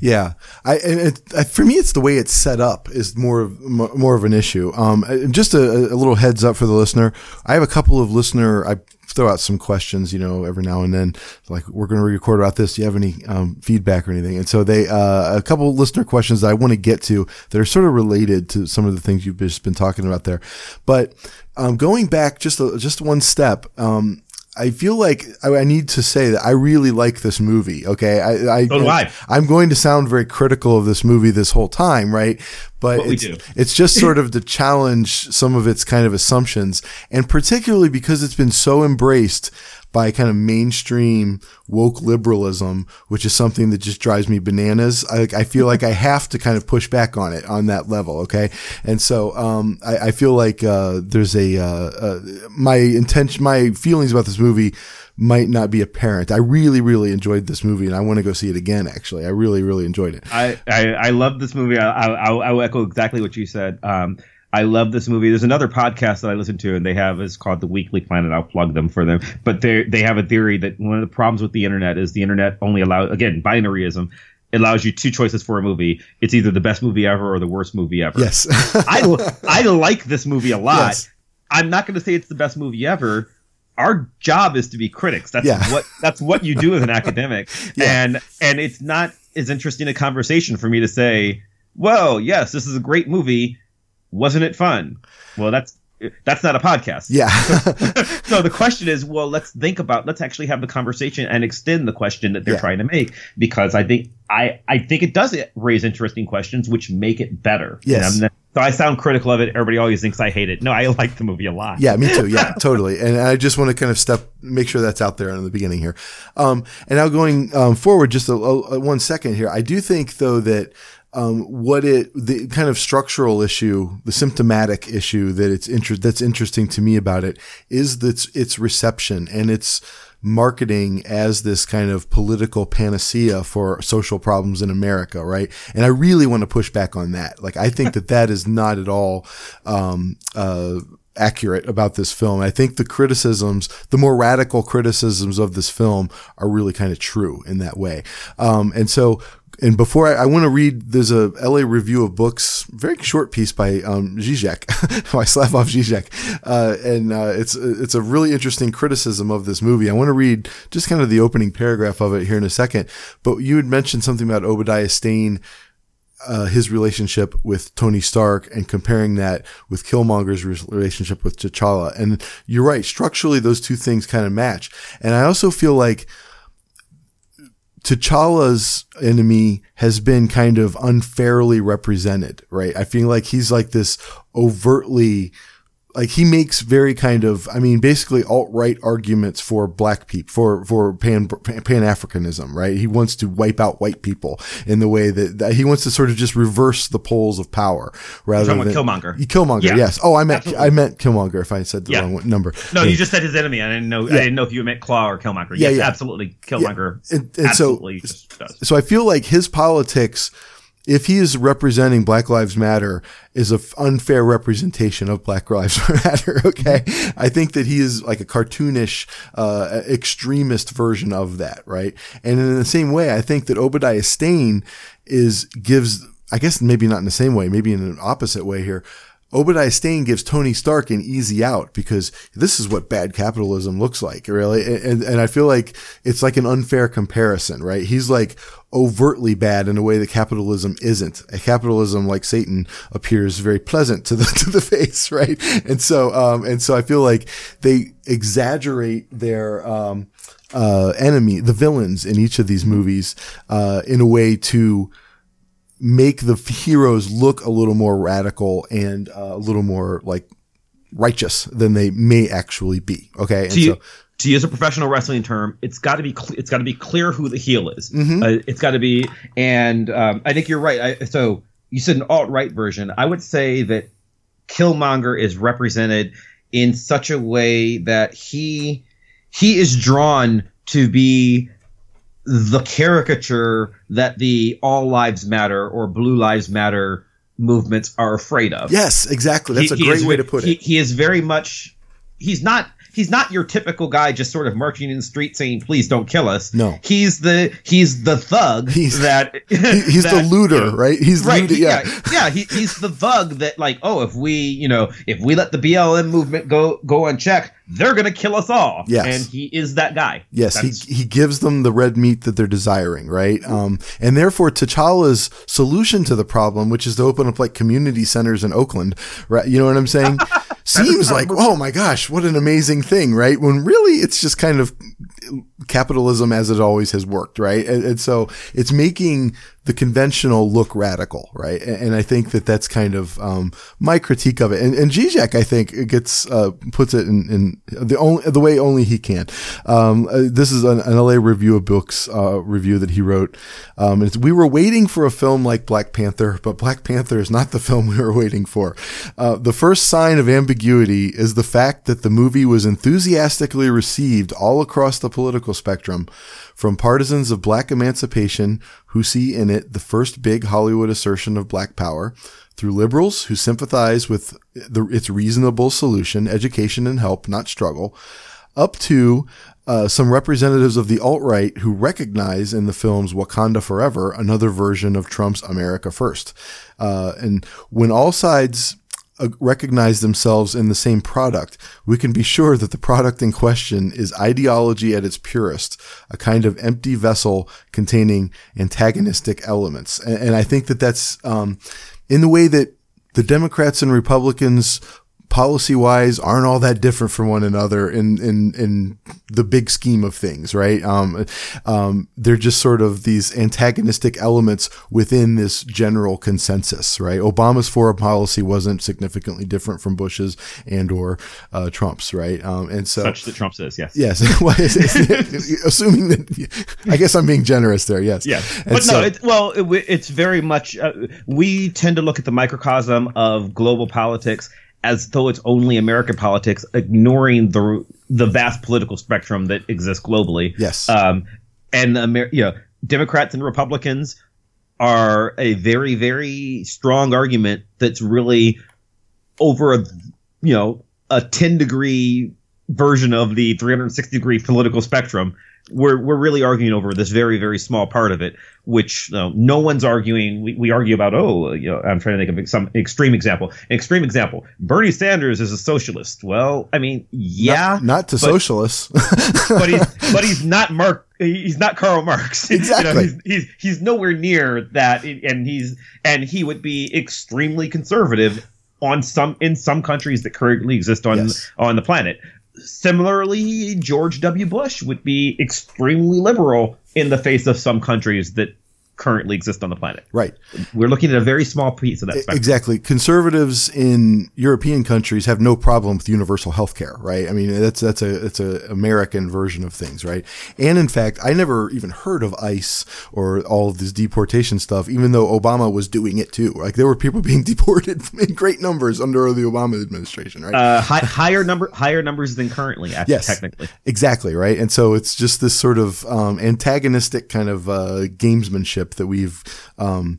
Yeah, I, it, I for me, it's the way it's set up is more of more of an issue. Um, just a, a little heads up for the listener. I have a couple of listener. I throw out some questions, you know, every now and then. Like we're going to record about this. Do you have any um, feedback or anything? And so they uh, a couple listener questions that I want to get to that are sort of related to some of the things you've just been talking about there. But um, going back just a, just one step. Um, I feel like I, need to say that I really like this movie. Okay, I, I, So I. I'm going to sound very critical of this movie this whole time, right? But we it's, do. it's just sort of to challenge some of its kind of assumptions, and particularly because it's been so embraced by kind of mainstream woke liberalism, which is something that just drives me bananas. I, I feel like I have to kind of push back on it on that level. Okay. And so, um, I, I feel like, uh, there's a, uh, uh, my intention, my feelings about this movie might not be apparent. I really, really enjoyed this movie and I want to go see it again. Actually, I really, really enjoyed it. I, I, I love this movie. I, I, I'll, I'll echo exactly what you said. Um, I love this movie. There's another podcast that I listen to, and they have it's called The Weekly Planet. I'll plug them for them. But they they have a theory that one of the problems with the internet is the internet only allows again binaryism. It allows you two choices for a movie. It's either the best movie ever or the worst movie ever. Yes. I I like this movie a lot. Yes. I'm not going to say it's the best movie ever. Our job is to be critics. That's Yeah. what that's what you do as an academic. Yeah. And and it's not as interesting a conversation for me to say, "Whoa, yes, this is a great movie. Wasn't it fun?" Well, that's that's not a podcast. yeah. so the question is, well, let's think about, let's actually have the conversation and extend the question that they're Yeah. trying to make because I think I I think it does raise interesting questions which make it better. Yes. And I'm- so I sound critical of it. Everybody always thinks I hate it. No, I like the movie a lot. Yeah, me too. Yeah, totally. And I just want to kind of step, make sure that's out there in the beginning here. Um, and now going um, forward, just a, a, one second here. I do think though that um, what it, the kind of structural issue, the symptomatic issue that it's inter- that's interesting to me about it is that its reception and its marketing as this kind of political panacea for social problems in America, right? And I really want to push back on that. Like, I think that that is not at all, um, uh, accurate about this film. I think the criticisms, the more radical criticisms of this film are really kind of true in that way. Um, and so, and before I, I want to read, there's a LA review of books, very short piece by um, Zizek, by Slavoj Zizek, uh, and uh, it's it's a really interesting criticism of this movie. I want to read just kind of the opening paragraph of it here in a second. But you had mentioned something about Obadiah Stane uh, his relationship with Tony Stark and comparing that with Killmonger's relationship with T'Challa. And you're right, structurally, those two things kind of match. And I also feel like T'Challa's enemy has been kind of unfairly represented, right? I feel like he's like this overtly like he makes very kind of, I mean, basically alt right arguments for black people, for, for pan, pan Africanism, right? He wants to wipe out white people in the way that, that he wants to sort of just reverse the poles of power rather than Killmonger. Killmonger, Yeah, yes. Oh, I meant, absolutely. I meant Killmonger if I said the Yeah. wrong number. No, you just said his enemy. I didn't know. Yeah. I didn't know if you meant Claw or Killmonger. Yes, yeah. absolutely. Killmonger. And- and absolutely does. so I feel like his politics, if he is representing Black Lives Matter, is an unfair representation of Black Lives Matter. Okay, I think that he is like a cartoonish, uh, extremist version of that, right? And in the same way, I think that Obadiah Stane is gives, I guess maybe not in the same way, maybe in an opposite way here. Obadiah Stane gives Tony Stark an easy out because this is what bad capitalism looks like, really. And, and I feel like it's like an unfair comparison, right? He's like overtly bad in a way that capitalism isn't. A capitalism like Satan appears very pleasant to the, to the face, right? And so, um, and so I feel like they exaggerate their, um, uh, enemy, the villains in each of these movies, uh, in a way to, make the heroes look a little more radical and uh, a little more like righteous than they may actually be. Okay. And to, so, to use a professional wrestling term, it's got to be cl- it's got to be clear who the heel is. Mm-hmm. Uh, it's got to be, and um, I think you're right. I, so you said an alt right version. I would say that Killmonger is represented in such a way that he he is drawn to be the caricature that the all lives matter or blue lives matter movements are afraid of. yes, exactly. That's He- a he great is- way to put he, it. He is very much. He's not. He's not your typical guy, just sort of marching in the street saying, "Please don't kill us." No. he's the he's the thug He's- that He- he's the looter, right? He's right. looter, yeah. yeah, yeah. He, he's the thug that like, oh, if we, you know, if we let the BLM movement go go unchecked, they're gonna kill us all. Yes. and he is that guy. Yes, That's- he, he gives them the red meat that they're desiring, right? Um, and therefore, T'Challa's solution to the problem, which is to open up like community centers in Oakland, right? You know what I'm saying? Seems like, oh my gosh, what an amazing thing, right? When really it's just kind of capitalism as it always has worked, right? And, and so it's making the conventional look radical, right? And, and I think that that's kind of um, my critique of it. And, and Zizek, I think, gets uh, puts it in, in the only the way only he can. Um, uh, this is an, an LA Review of Books uh, review that he wrote. Um, we were waiting for a film like Black Panther, but Black Panther is not the film we were waiting for. Uh, the first sign of ambiguity is the fact that the movie was enthusiastically received all across the political spectrum, from partisans of black emancipation who see in it the first big Hollywood assertion of black power, through liberals who sympathize with the, its reasonable solution, education and help, not struggle, up to uh, some representatives of the alt right who recognize in the film's Wakanda Forever another version of Trump's America First. Uh, and when all sides recognize themselves in the same product, we can be sure that the product in question is ideology at its purest, a kind of empty vessel containing antagonistic elements. And, and I think that that's um, in the way that the Democrats and Republicans policy wise aren't all that different from one another in, in, in the big scheme of things, right? Um, um, they're just sort of these antagonistic elements within this general consensus, right? Obama's foreign policy wasn't significantly different from Bush's and or, uh, Trump's, right? Um, and so. such that Trump says yes. Yes, Well, it's- it's- assuming that I guess I'm being generous there. Yes, Yeah, And but so- no, it, well, it, it's very much. Uh, we tend to look at the microcosm of global politics as though it's only American politics, ignoring the the vast political spectrum that exists globally. Yes. um, and Amer- you know, Democrats and Republicans are a very very strong argument that's really over a you know a 10 degree version of the 360 degree political spectrum we're we're really arguing over this very very small part of it which you know, no one's arguing we, we argue about oh you know i'm trying to think of some extreme example an extreme example bernie sanders is a socialist well i mean yeah not, not to but- socialists. but he's but he's not Mark. He's not Karl Marx. You know, Exactly. he's, he's he's nowhere near that, and he's and he would be extremely conservative on some in some countries that currently exist on Yes. on the planet. Similarly, George W. Bush would be extremely liberal in the face of some countries that currently exist on the planet. right. We're looking at a very small piece of that spectrum. Exactly. Conservatives in European countries have no problem with universal health care, right? I mean, that's, that's a, it's a American version of things, right? And in fact, I never even heard of ICE or all of this deportation stuff, even though Obama was doing it too. Like there were people being deported in great numbers under the Obama administration, right? Uh, hi, higher number, higher numbers than currently. Actually, Yes. technically. Exactly right, and so it's just this sort of um, antagonistic kind of uh, gamesmanship that we've um,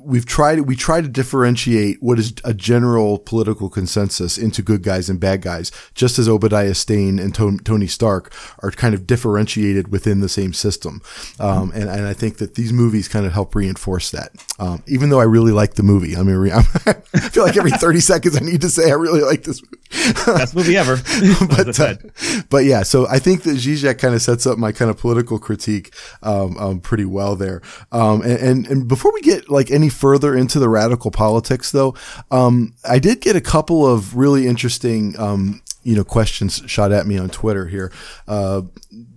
we've tried. We try to differentiate what is a general political consensus into good guys and bad guys, just as Obadiah Stane and Tony Stark are kind of differentiated within the same system. Um, and, and I think that these movies kind of help reinforce that. Um, even though I really like the movie, I mean, I feel like every thirty seconds I need to say I really like this movie. Best movie ever. but, uh, but yeah, so I think that Zizek kind of sets up my kind of political critique um, um, pretty well there. Um, and, and and before we get like any further into the radical politics, though, um, I did get a couple of really interesting. Um, you know, questions shot at me on Twitter here. Uh,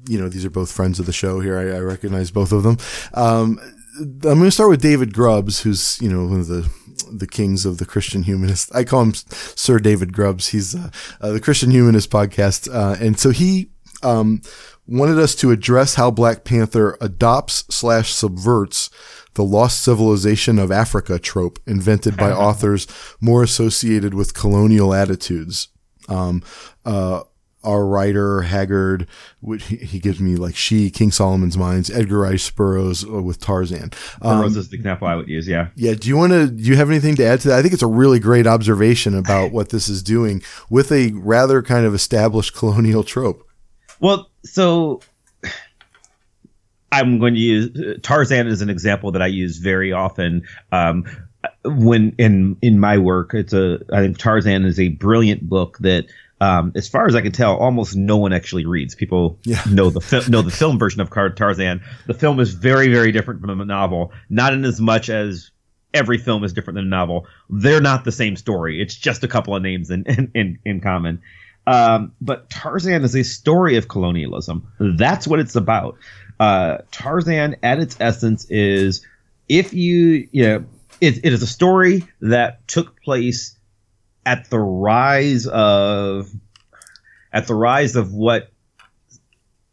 you know, these are both friends of the show here. I, I recognize both of them. Um, I'm going to start with David Grubbs, who's you know one of the the kings of the Christian humanist. I call him Sir David Grubbs. He's uh, uh, the Christian Humanist podcast, uh, and so he um, wanted us to address how Black Panther adopts slash subverts the lost civilization of Africa trope invented by authors more associated with colonial attitudes. Um, uh, H. Rider Haggard, which he, he, gives me like she, King Solomon's Mines, Edgar Rice Burroughs uh, with Tarzan. Um, Burroughs is the example I would use. Yeah. Yeah. Do you want to? Do you have anything to add to that? I think it's a really great observation about what this is doing with a rather kind of established colonial trope. Well, so I'm going to use Tarzan as an example that I use very often. Um, when in in my work, it's a I think Tarzan is a brilliant book that um, as far as I can tell, almost no one actually reads. People yeah. know the fi- know the film version of Tarzan. The film is very, very different from the novel. Not in as much as every film is different than a novel. They're not the same story. It's just a couple of names in in, in, in common. Um, but Tarzan is a story of colonialism. That's what it's about. Uh, Tarzan, at its essence, is if you you know it, it is a story that took place at the rise of at the rise of what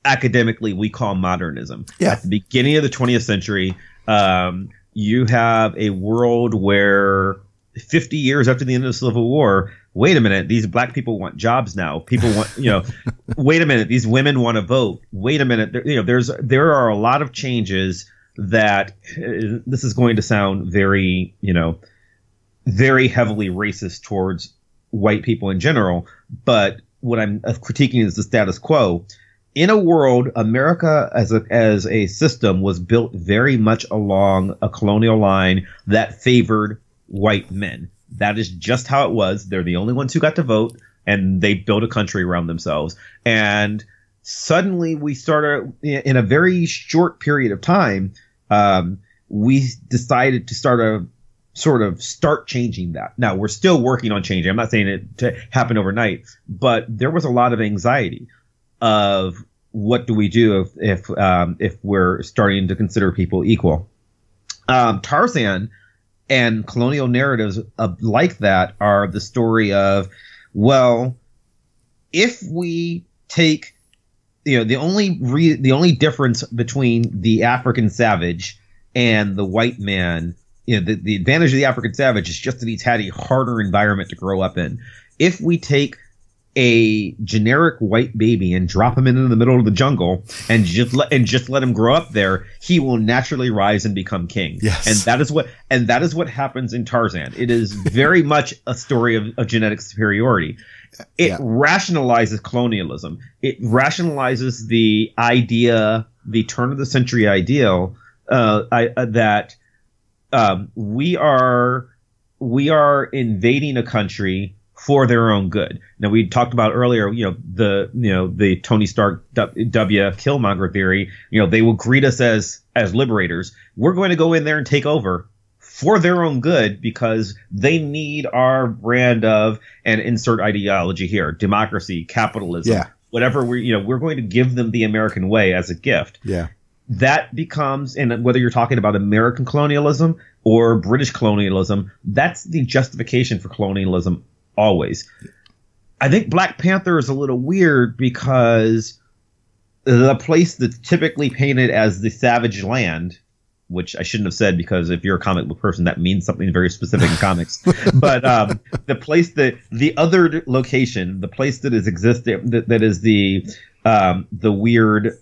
academically we call modernism. Yeah. At the beginning of the 20th century, um, you have a world where 50 years after the end of the Civil War, wait a minute, these black people want jobs now. People want, you know, wait a minute, these women want to vote. Wait a minute, there, you know, there's there are a lot of changes that uh, this is going to sound very, you know, very heavily racist towards white people in general. But what I'm critiquing is the status quo. In a world, America as a as a system was built very much along a colonial line that favored white men. That is just how it was. They're the only ones who got to vote, and they built a country around themselves. And suddenly, we started in a very short period of time. Um, we decided to start a sort of start changing that. Now we're still working on changing. I'm not saying it to happen overnight, but there was a lot of anxiety of what do we do if if, um, if we're starting to consider people equal. Um, Tarzan and colonial narratives like that are the story of well, if we take you know the only re- the only difference between the African savage and the white man you know, the, the advantage of the African savage is just that he's had a harder environment to grow up in. If we take a generic white baby and drop him into the middle of the jungle and just let and just let him grow up there, he will naturally rise and become king. Yes. And that is what and that is what happens in Tarzan. It is very much a story of, of genetic superiority. It yeah. rationalizes colonialism. It rationalizes the idea, the turn of the century ideal uh, I, uh, that um, we are we are invading a country for their own good. Now we talked about earlier, you know, the you know the Tony Stark W Killmonger theory. You know, they will greet us as as liberators. We're going to go in there and take over for their own good because they need our brand of and insert ideology here: democracy, capitalism, yeah. whatever we you know we're going to give them the American way as a gift. Yeah that becomes, and whether you're talking about American colonialism or British colonialism, that's the justification for colonialism always. I think Black Panther is a little weird because the place that's typically painted as the savage land, which I shouldn't have said because if you're a comic book person, that means something very specific in comics. But um, the place that the other location, the place that is existing, that, that is the um, the weird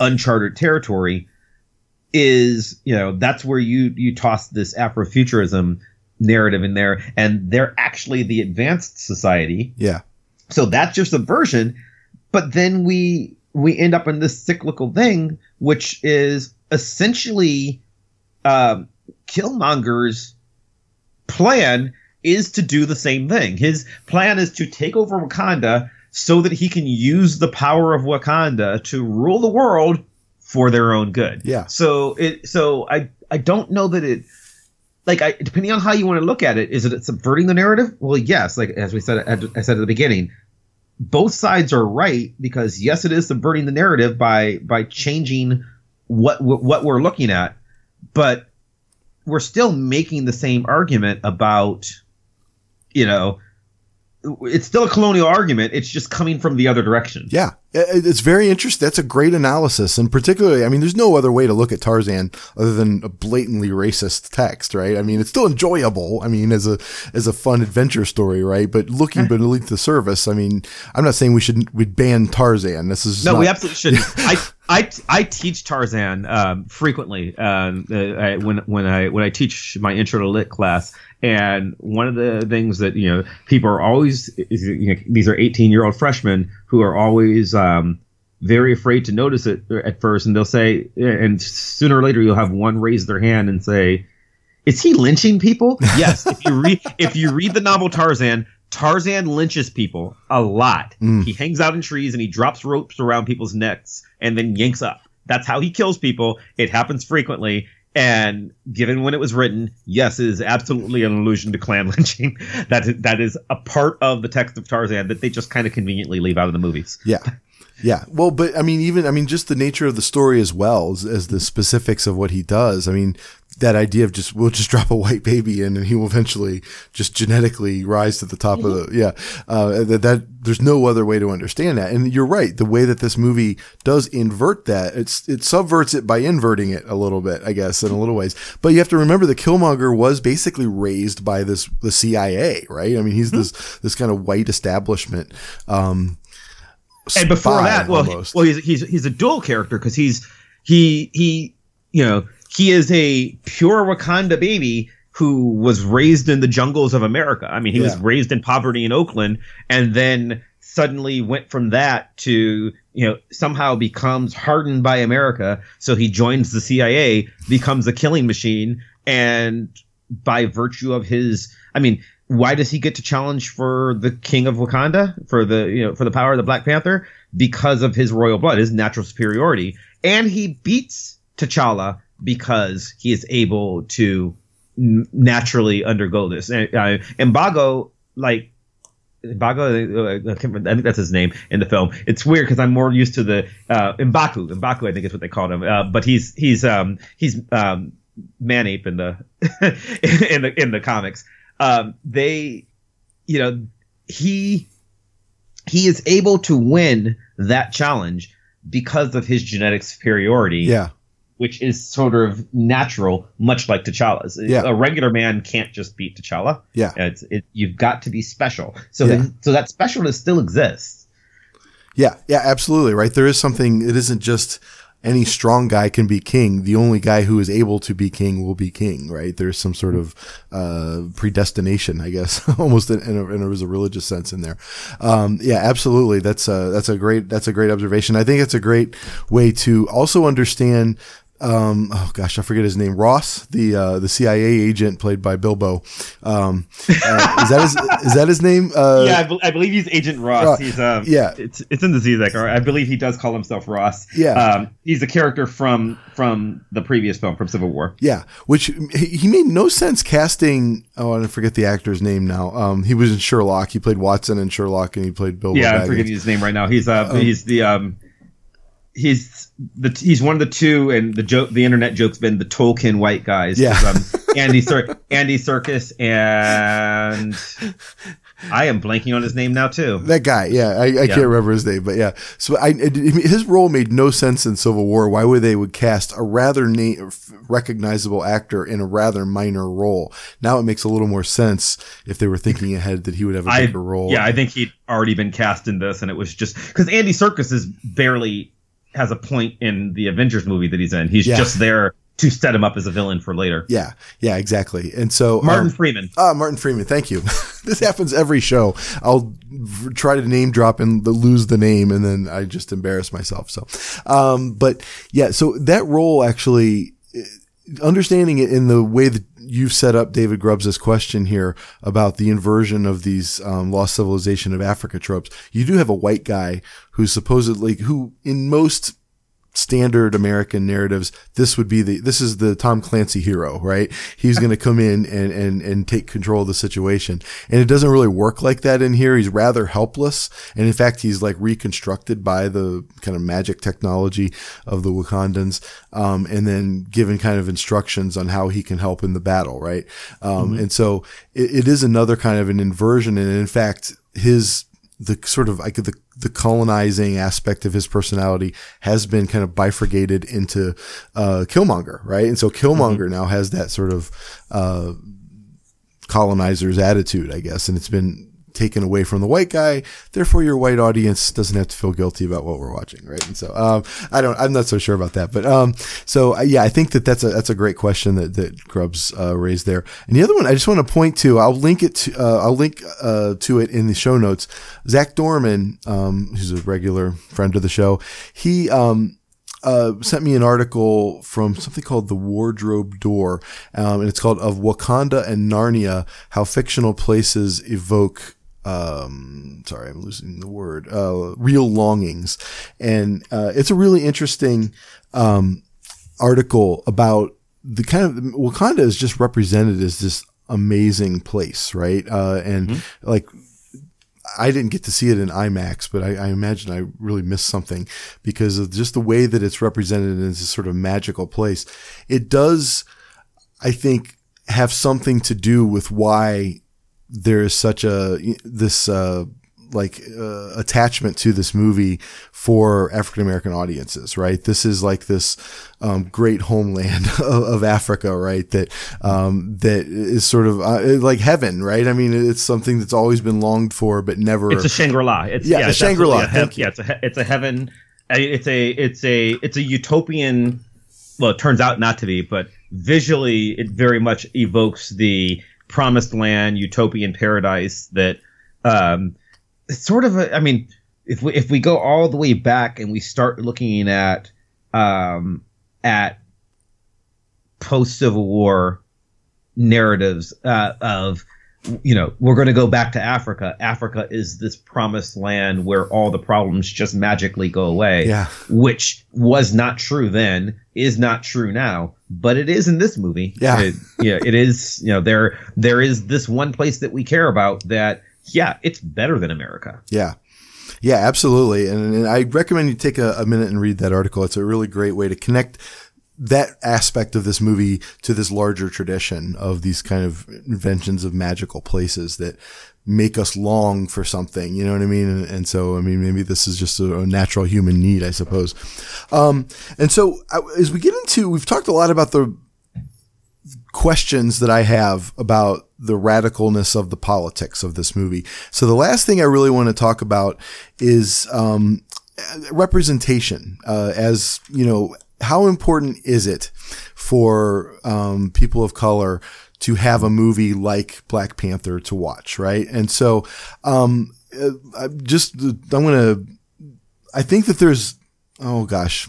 uncharted territory is you know that's where you you toss this afrofuturism narrative in there and they're actually the advanced society. Yeah. So that's just a version but then we we end up in this cyclical thing which is essentially um, killmonger's plan is to do the same thing. His plan is to take over wakanda so that he can use the power of Wakanda to rule the world for their own good. Yeah. So it so I I don't know that it like I depending on how you want to look at it, is it subverting the narrative? Well, yes. Like as we said, I said at the beginning, both sides are right because yes, it is subverting the narrative by by changing what what we're looking at, but we're still making the same argument about, you know, it's still a colonial argument. It's just coming from the other direction. Yeah, it's very interesting. That's a great analysis, and particularly, I mean, there's no other way to look at Tarzan other than a blatantly racist text, right? I mean, it's still enjoyable. I mean, as a as a fun adventure story, right? But looking beneath the surface, I mean, I'm not saying we should we ban Tarzan. This is no, not, we absolutely shouldn't. I, I I teach Tarzan um, frequently um, uh, I, when when I when I teach my intro to lit class. And one of the things that you know people are always you know, these are 18 year old freshmen who are always um, very afraid to notice it at first, and they'll say, and sooner or later you'll have one raise their hand and say, "Is he lynching people?" yes. If you read if you read the novel Tarzan, Tarzan lynches people a lot. Mm. He hangs out in trees and he drops ropes around people's necks and then yanks up. That's how he kills people. It happens frequently. And given when it was written, yes, it is absolutely an allusion to Klan lynching. That is, that is a part of the text of Tarzan that they just kind of conveniently leave out of the movies. Yeah. Yeah. Well, but I mean, even, I mean, just the nature of the story as well as, as the specifics of what he does. I mean, that idea of just, we'll just drop a white baby in and he will eventually just genetically rise to the top of the, yeah. Uh, that, that, there's no other way to understand that. And you're right. The way that this movie does invert that, it's, it subverts it by inverting it a little bit, I guess, in a little ways. But you have to remember the Killmonger was basically raised by this, the CIA, right? I mean, he's this, this kind of white establishment. Um, and before that, well, he- well, he's he's he's a dual character because he's he he you know he is a pure Wakanda baby who was raised in the jungles of America. I mean, he was raised in poverty in Oakland, and then suddenly went from that to you know somehow becomes hardened by America. So he joins the CIA, becomes a killing machine, and by virtue of his, I mean, why does he get to challenge for the king of Wakanda for the you know for the power of the Black Panther because of his royal blood, his natural superiority, and he beats T'Challa because he is able to naturally undergo this. And uh, Mbago, like Mbago, uh, I, I think that's his name in the film. It's weird because I'm more used to the uh, Mbaku. Mbaku, I think is what they called him. Uh, but he's he's um, he's um, Man-Ape in the in the in the comics. Um, they, you know, he he is able to win that challenge because of his genetic superiority yeah. Which is sort of natural, much like T'Challa's. Yeah. A regular man can't just beat T'Challa. Yeah. It's it, you've got to be special. So Yeah. that, so that specialness still exists. Yeah, yeah, absolutely. Right. There is something, it isn't just any strong guy can be king. The only guy who is able to be king will be king, right? There's some sort of, uh, predestination, I guess, almost in, in, a, in a religious sense in there. Um, yeah, absolutely. That's a, that's a great, that's a great observation. I think it's a great way to also understand um, oh gosh, I forget his name. Ross, the uh, the CIA agent played by Bilbo. Um, uh, is that his is that his name? Uh, yeah, I, bel I believe he's Agent Ross. Ross. He's um, Yeah. it's it's in the Zizek. Or I believe he does call himself Ross. Yeah. um, he's a character from from the previous film from Civil War. Yeah, which he made no sense casting. Oh, I forget the actor's name now. Um, he was in Sherlock. He played Watson in Sherlock, and he played Bilbo. Yeah, I'm forgetting his name right now. He's uh he's the um he's the he's one of the two and the joke the internet joke's been the Tolkien white guys. Yeah. um, Andy Cir- Andy Serkis and I am blanking on his name now too. That guy, yeah, I, I can't remember his name, but yeah. So I, his role made no sense in Civil War. Why would they would cast a rather na- recognizable actor in a rather minor role? Now it makes a little more sense if they were thinking ahead that he would have a bigger role. yeah, I think he'd already been cast in this, and it was just because Andy Serkis is barely has a point in the Avengers movie that he's in. He's Yeah. just there to set him up as a villain for later. yeah, yeah, exactly. And so Martin um, Freeman. Ah, Martin Freeman. Thank you. this happens every show. I'll try to name drop and the, lose the name, and then I just embarrass myself. So, um, but yeah, so that role actually, understanding it in the way that you've set up David Grubbs' question here about the inversion of these um, lost civilization of Africa tropes, you do have a white guy who's supposedly who in most standard American narratives, this would be the this is the Tom Clancy hero, right? He's going to come in and and and take control of the situation, and it doesn't really work like that in here. He's rather helpless, and in fact, he's like reconstructed by the kind of magic technology of the Wakandans, um, and then given kind of instructions on how he can help in the battle, right? Um, and so it, it is another kind of an inversion, and in fact, his the sort of like the the colonizing aspect of his personality has been kind of bifurcated into uh, Killmonger, right? And so Killmonger now has that sort of uh, colonizer's attitude, I guess, and it's been taken away from the white guy. Therefore, your white audience doesn't have to feel guilty about what we're watching, right? And so, um, I don't, I'm not so sure about that, but um, so uh, yeah, I think that that's a that's a great question that that Grubbs uh, raised there. And the other one, I just want to point to, I'll link it to, uh, I'll link uh, to it in the show notes. Zach Dorman, um, who's a regular friend of the show, he um, uh, sent me an article from something called The Wardrobe Door, um, and it's called Of Wakanda and Narnia How Fictional Places Evoke. Um, sorry, I'm losing the word. Uh, real longings, and uh, it's a really interesting um, article about the kind of Wakanda is just represented as this amazing place, right? Uh, and like I didn't get to see it in IMAX, but I, I, imagine I really missed something because of just the way that it's represented as this sort of magical place. It does, I think, have something to do with why there is such a this uh, like uh, attachment to this movie for African American audiences, right? This is like this um, great homeland of, of, Africa, right? That um, that is sort of uh, like heaven, right? I mean, it's something that's always been longed for, but never. It's a Shangri La. It's yeah, yeah a it's Shangri La. he- yeah, it's a it's a heaven. It's a it's a it's a utopian. Well, it turns out not to be, but visually, it very much evokes the promised land, utopian paradise that. Um, it's sort of a, I mean, if we if we go all the way back and we start looking at um, at post Civil War narratives uh, of you know we're going to go back to Africa. Africa is this promised land where all the problems just magically go away. Yeah. which was not true then, is not true now, but it is in this movie. Yeah. it, yeah, it is. You know, there there is this one place that we care about that yeah, it's better than America. Yeah. Yeah, absolutely. And, and I recommend you take a, a, minute and read that article. It's a really great way to connect that aspect of this movie to this larger tradition of these kind of inventions of magical places that make us long for something. You know what I mean? And, and so, I mean, maybe this is just a, a natural human need, I suppose. Um, and so as we get into, we've talked a lot about the questions that I have about the radicalness of the politics of this movie. So the last thing I really want to talk about is um, representation. Uh, as you know, how important is it for um, people of color to have a movie like Black Panther to watch, right? And so, um, uh, just I'm gonna. I think that there's. Oh gosh,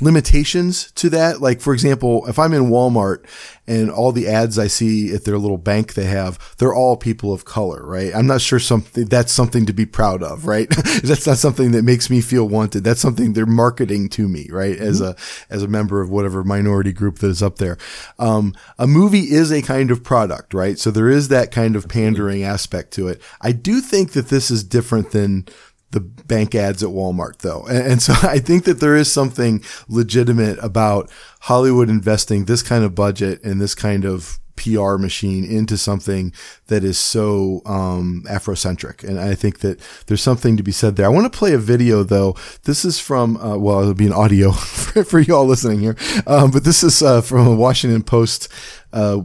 limitations to that. Like, for example, if I'm in Walmart and all the ads I see at their little bank they have, they're all people of color, right? I'm not sure something that's something to be proud of, right? that's not something that makes me feel wanted. That's something they're marketing to me, right? As a, as a member of whatever minority group that is up there. Um, a movie is a kind of product, right? So there is that kind of pandering aspect to it. I do think that this is different than, the bank ads at Walmart though. And, and, so I think that there is something legitimate about Hollywood investing this kind of budget and this kind of PR machine into something that is so um, Afrocentric. And I think that there's something to be said there. I want to play a video though. This is from, uh, well, it'll be an audio for, for you all listening here. Um, but this is uh, from a Washington Post uh,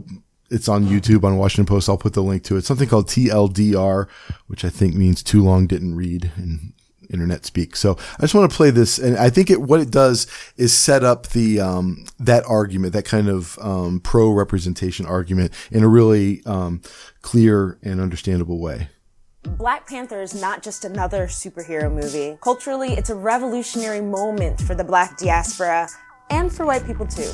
it's on YouTube on Washington Post. I'll put the link to it. Something called TLDR, which I think means too long didn't read in internet speak. So I just want to play this, and I think it what it does is set up the um, that argument, that kind of um, pro representation argument, in a really um, clear and understandable way. Black Panther is not just another superhero movie. Culturally, it's a revolutionary moment for the black diaspora and for white people too.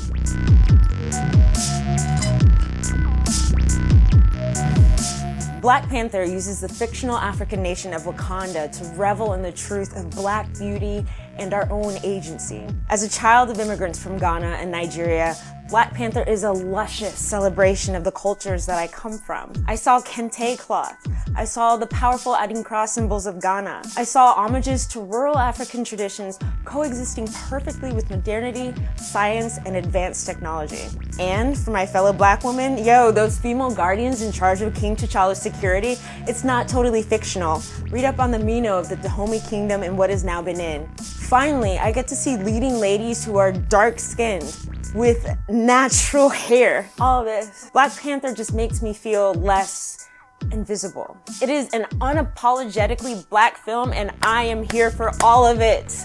Black Panther uses the fictional African nation of Wakanda to revel in the truth of black beauty and our own agency. As a child of immigrants from Ghana and Nigeria, Black Panther is a luscious celebration of the cultures that I come from. I saw kente cloth. I saw the powerful Adinkra symbols of Ghana. I saw homages to rural African traditions coexisting perfectly with modernity, science, and advanced technology. And for my fellow black women, yo, those female guardians in charge of King T'Challa's security, it's not totally fictional. Read up on the Mino of the Dahomey Kingdom and what is now Benin. Finally, I get to see leading ladies who are dark skinned with natural hair. All of this. Black Panther just makes me feel less invisible. It is an unapologetically black film, and I am here for all of it.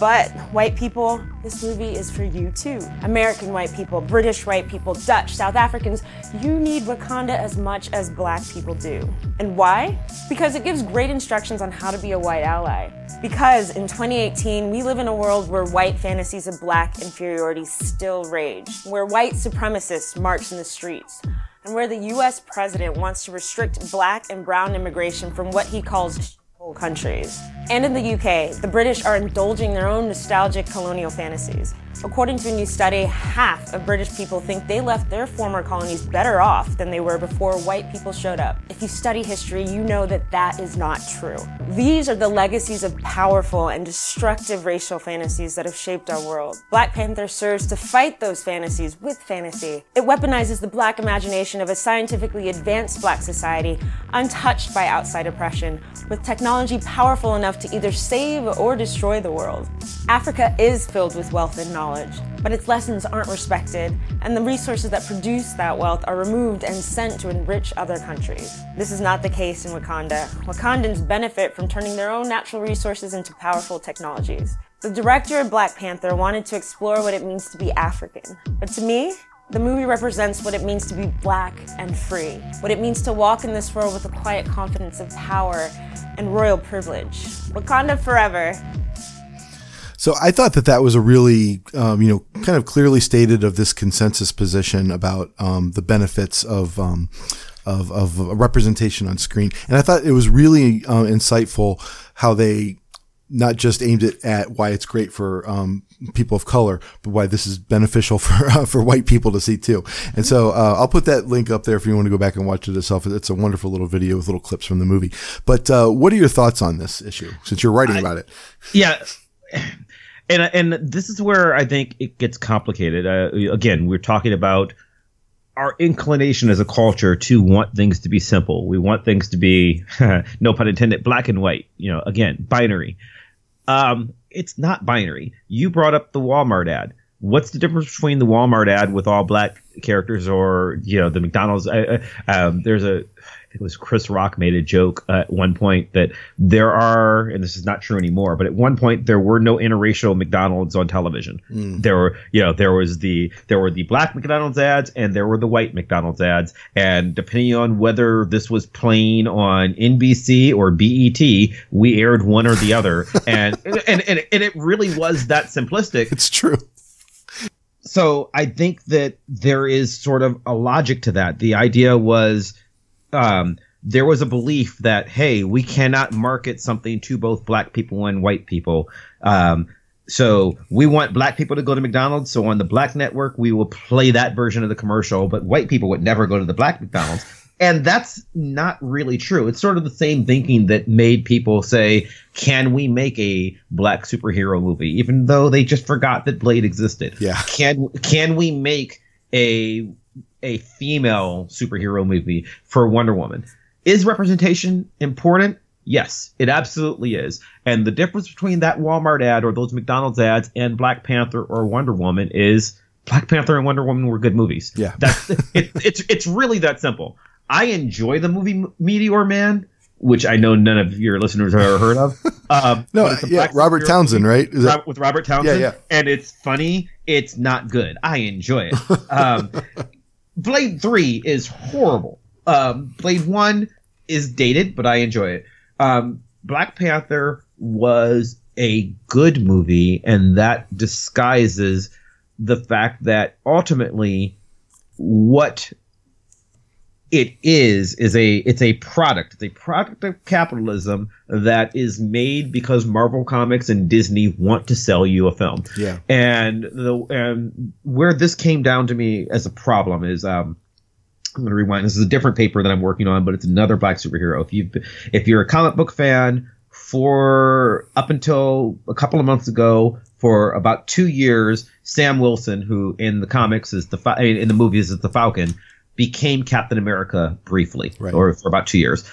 But white people, this movie is for you too. American white people, British white people, Dutch, South Africans, you need Wakanda as much as black people do. And why? Because it gives great instructions on how to be a white ally. Because in 2018, we live in a world where white fantasies of black inferiority still rage, where white supremacists march in the streets, and where the US president wants to restrict black and brown immigration from what he calls countries. And in the UK, the British are indulging their own nostalgic colonial fantasies. According to a new study, half of British people think they left their former colonies better off than they were before white people showed up. If you study history, you know that that is not true. These are the legacies of powerful and destructive racial fantasies that have shaped our world. Black Panther serves to fight those fantasies with fantasy. It weaponizes the black imagination of a scientifically advanced black society, untouched by outside oppression, with technology powerful enough to either save or destroy the world. Africa is filled with wealth and knowledge, but its lessons aren't respected, and the resources that produce that wealth are removed and sent to enrich other countries. This is not the case in Wakanda. Wakandans benefit from turning their own natural resources into powerful technologies. The director of Black Panther wanted to explore what it means to be African, but to me, the movie represents what it means to be black and free, what it means to walk in this world with a quiet confidence of power and royal privilege. Wakanda forever. So I thought that that was a really, um, you know, kind of clearly stated of this consensus position about um, the benefits of, um, of of representation on screen, and I thought it was really uh, insightful how they not just aimed it at why it's great for um, people of color, but why this is beneficial for uh, for white people to see too. And so uh, I'll put that link up there if you want to go back and watch it yourself. It's a wonderful little video with little clips from the movie. But uh, what are your thoughts on this issue since you're writing I, about it? Yeah. And, and this is where I think it gets complicated. Uh, again, we're talking about our inclination as a culture to want things to be simple. We want things to be, no pun intended, black and white. You know, again, binary. Um, it's not binary. You brought up the Walmart ad. What's the difference between the Walmart ad with all black characters or you know the McDonald's? Uh, um, there's a it was Chris Rock made a joke at one point that there are, and this is not true anymore, but at one point there were no interracial McDonald's on television. Mm. There were, you know, there was the there were the black McDonald's ads and there were the white McDonald's ads, and depending on whether this was playing on NBC or BET, we aired one or the other, and and, and and it really was that simplistic. It's true so I think that there is sort of a logic to that. The idea was um, there was a belief that hey, we cannot market something to both black people and white people. Um, so we want black people to go to McDonald's. So on the black network, we will play that version of the commercial, but white people would never go to the black McDonald's. And that's not really true. It's sort of the same thinking that made people say, can we make a black superhero movie? Even though they just forgot that Blade existed. Yeah. Can, can we make a a female superhero movie for Wonder Woman. Is representation important? Yes, it absolutely is. And the difference between that Walmart ad or those McDonald's ads and Black Panther or Wonder Woman is Black Panther and Wonder Woman were good movies. Yeah. That's it, it's it's really that simple. I enjoy the movie Meteor Man, which I know none of your listeners have ever heard of. Um, no, yeah, Robert Townsend, right? That- with Robert Townsend. Yeah, yeah. And it's funny. It's not good. I enjoy it. Um, Blade Three is horrible. Um, Blade One is dated, but I enjoy it. Um, Black Panther was a good movie, and that disguises the fact that ultimately, what it is is a it's a product. It's a product of capitalism that is made because marvel comics and disney want to sell you a film. Yeah. and the and where this came down to me as a problem is um i'm going to rewind. This is a different paper that i'm working on but it's another black superhero. If you if you're a comic book fan for up until a couple of months ago for about two years sam wilson who in the comics is the Fa- in the movies is the falcon became Captain America briefly, Right. or for about two years.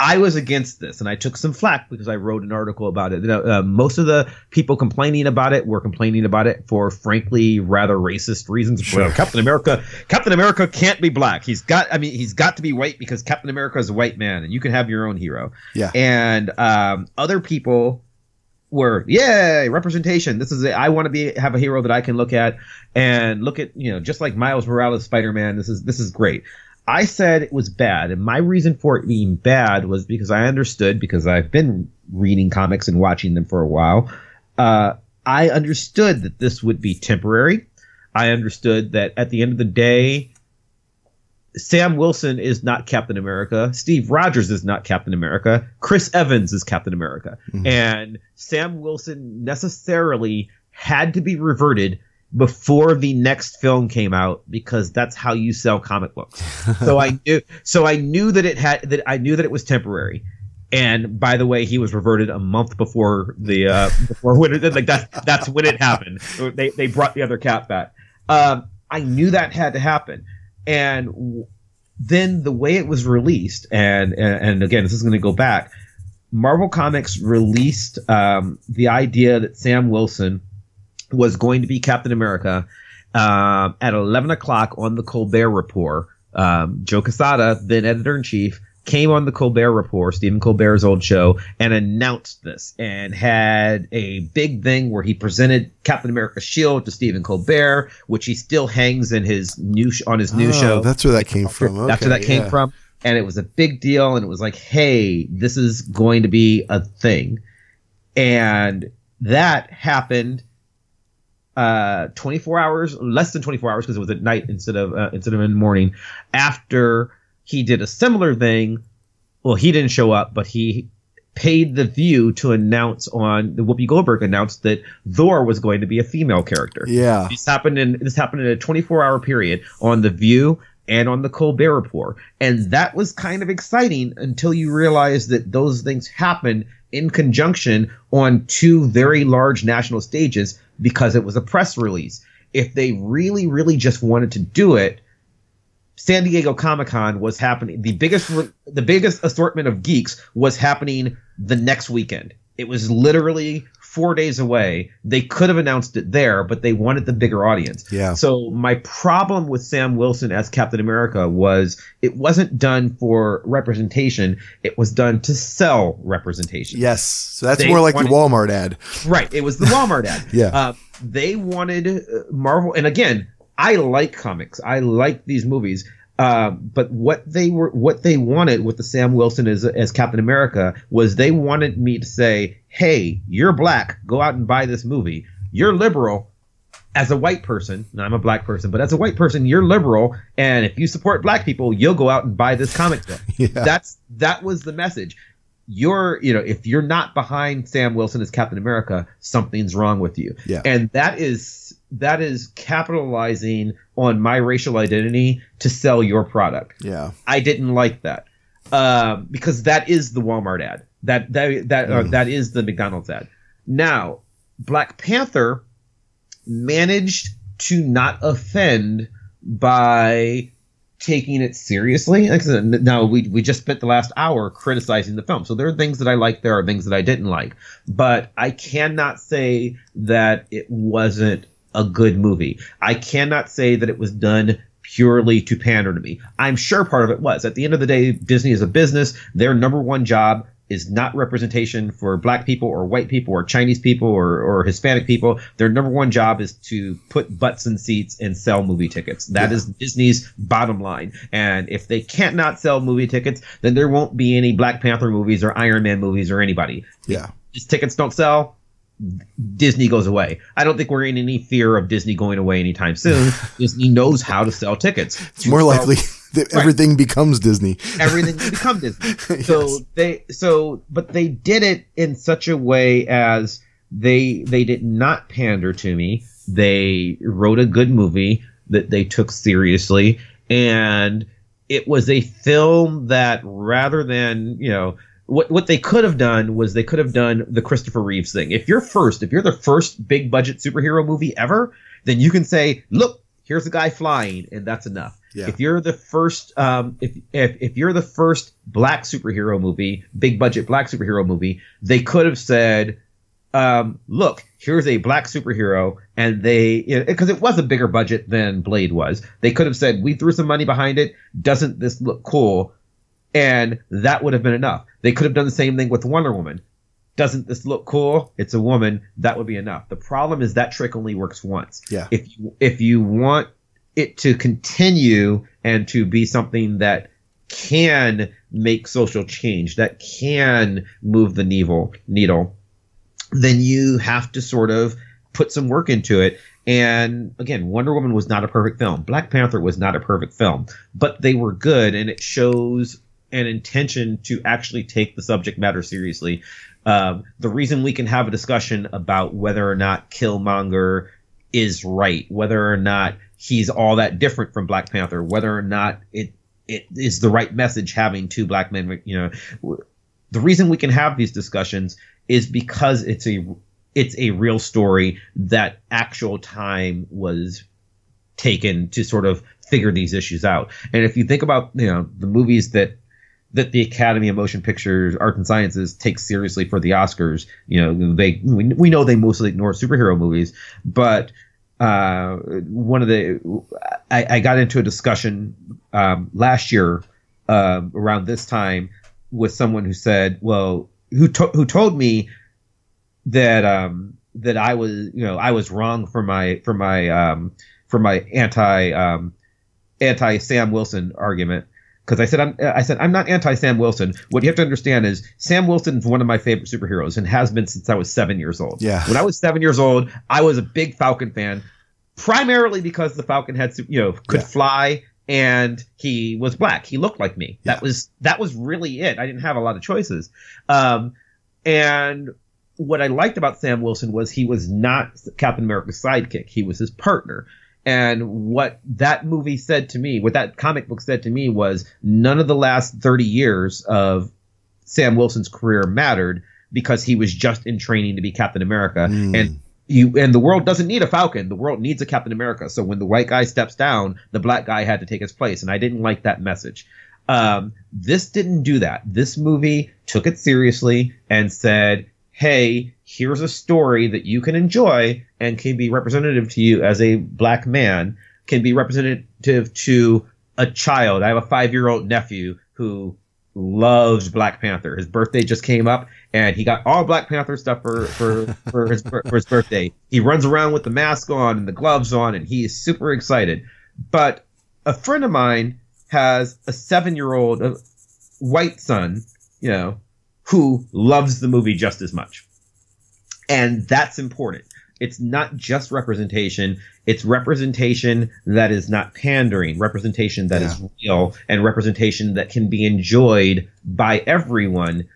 I was against this, and I took some flack because I wrote an article about it. You know, uh, most of the people complaining about it were complaining about it for, frankly, rather racist reasons. Sure. Well, Captain America, Captain America can't be black. He's got, I mean, he's got to be white because Captain America is a white man, and you can have your own hero. Yeah. And um, other people were, yay, representation. This is, it. I want to be have a hero that I can look at and look at, you know, just like Miles Morales, Spider Man. This is this is great. I said it was bad, and my reason for it being bad was because I understood because I've been reading comics and watching them for a while. Uh, I understood that this would be temporary. I understood that at the end of the day, Sam Wilson is not Captain America. Steve Rogers is not Captain America. Chris Evans is Captain America. And Sam Wilson necessarily had to be reverted before the next film came out because that's how you sell comic books. so I knew so I knew that it had that I knew that it was temporary. And by the way, he was reverted a month before the uh, before when it, like that's that's when it happened. They they brought the other cap back. Um, I knew that had to happen, and then the way it was released, and and, again, this is going to go back. Marvel Comics released um, the idea that Sam Wilson was going to be Captain America um, at 11 o'clock on the Colbert Report. Um, Joe Quesada, then editor in chief, came on the Colbert Report, Stephen Colbert's old show, and announced this and had a big thing where he presented Captain America's shield to Stephen Colbert, which he still hangs in his new sh- on his new Oh, show. That's where that came from. That's where Okay, that came yeah. from. And it was a big deal. And it was like, hey, this is going to be a thing. And that happened uh 24 hours less than 24 hours because it was at night instead of uh, instead of in the morning after he did a similar thing well he didn't show up but he paid the view to announce on the whoopi goldberg announced that thor was going to be a female character Yeah. this happened in this happened in a 24 hour period on the View and on the Colbert Report, and that was kind of exciting until you realize that those things happen in conjunction on two very large national stages because it was a press release. If they really, really just wanted to do it, San Diego Comic Con was happening. The biggest, the biggest assortment of geeks was happening the next weekend. It was literally four days away. They could have announced it there, but they wanted the bigger audience. Yeah. So my problem with Sam Wilson as Captain America was it wasn't done for representation. It was done to sell representation. Yes. So that's They more like wanted- the Walmart ad. Right. It was the Walmart ad. Yeah. Uh, they wanted uh, Marvel, and again, I like comics. I like these movies. Uh, but what they were, what they wanted with the Sam Wilson as as Captain America was they wanted me to say, "Hey, you're black. Go out and buy this movie. You're liberal." As a white person, and I'm a black person, but as a white person, you're liberal, and if you support black people, you'll go out and buy this comic book. Yeah. That's that was the message you're you know if you're not behind Sam Wilson as Captain America, something's wrong with you. Yeah. And that is that is capitalizing on my racial identity to sell your product. Yeah. I didn't like that um, because that is the Walmart ad. That that that uh, that is the McDonald's ad. Now, Black Panther managed to not offend by taking it seriously. Like now we we just spent the last hour criticizing the film, so there are things that I like, there are things that I didn't like, but I cannot say that it wasn't a good movie. I cannot say that it was done purely to pander to me. I'm sure part of it was. At the end of the day, Disney is a business. Their number one job is not representation for black people or white people or Chinese people or, or Hispanic people. Their number one job is to put butts in seats and sell movie tickets. That is Disney's bottom line. And if they can't not sell movie tickets, then there won't be any Black Panther movies or Iron Man movies or anybody. Yeah. These tickets don't sell. Disney goes away. I don't think we're in any fear of Disney going away anytime soon. Disney knows how to sell tickets. It's more likely. That Everything becomes Disney. everything becomes Disney. So Yes. they so but they did it in such a way as they they did not pander to me. They wrote a good movie that they took seriously and it was a film that rather than, you know, what what they could have done was they could have done the Christopher Reeves thing. If you're first, if you're the first big budget superhero movie ever, then you can say, "Look, here's a guy flying," and that's enough. Yeah. If you're the first, um, if, if if you're the first black superhero movie, big budget black superhero movie, they could have said, um, "Look, here's a black superhero," and they because it was a bigger budget than Blade was. They could have said, "We threw some money behind it. Doesn't this look cool?" And that would have been enough. They could have done the same thing with Wonder Woman. Doesn't this look cool? It's a woman. That would be enough. The problem is that trick only works once Yeah. if you if you want it to continue and to be something that can make social change, that can move the needle, needle, then you have to sort of put some work into it. And again, Wonder Woman was not a perfect film. Black Panther was not a perfect film, but they were good, and it shows an intention to actually take the subject matter seriously. Um, the reason we can have a discussion about whether or not Killmonger is right, whether or not he's all that different from Black Panther, whether or not it it is the right message having two black men, you know, the reason we can have these discussions is because it's a it's a real story that actual time was taken to sort of figure these issues out. And if you think about, you know, the movies that that the Academy of Motion Pictures Arts and Sciences takes seriously for the Oscars, you know, they we, we know they mostly ignore superhero movies, but uh, one of the I, I got into a discussion um, last year um, around this time with someone who said, well, who to- who told me that um, that I was you know I was wrong for my for my um, for my anti um, anti Sam Wilson argument because I said I'm I said I'm not anti Sam Wilson. What you have to understand is Sam Wilson is one of my favorite superheroes and has been since I was seven years old. Yeah. When I was seven years old, I was a big Falcon fan, primarily because the Falcon had you know could Yeah. fly and he was black. He looked like me. Yeah. That was that was really it. I didn't have a lot of choices. Um, and what I liked about Sam Wilson was he was not Captain America's sidekick. He was his partner. And what that movie said to me, what that comic book said to me was none of the last 30 years of Sam Wilson's career mattered because he was just in training to be Captain America. Mm. And you and the world doesn't need a Falcon. The world needs a Captain America. So when the white guy steps down, the black guy had to take his place. And I didn't like that message. Um, this didn't do that. This movie took it seriously and said, hey, here's a story that you can enjoy and can be representative to you as a black man, can be representative to a child. I have a five year old nephew who loves Black Panther. His birthday just came up and he got all Black Panther stuff for, for, for, his, for his birthday. He runs around with the mask on and the gloves on and he is super excited. But a friend of mine has a seven year old white son, you know, who loves the movie just as much. And that's important. It's not just representation, it's representation that is not pandering, representation that is real, and representation that can be enjoyed by everyone,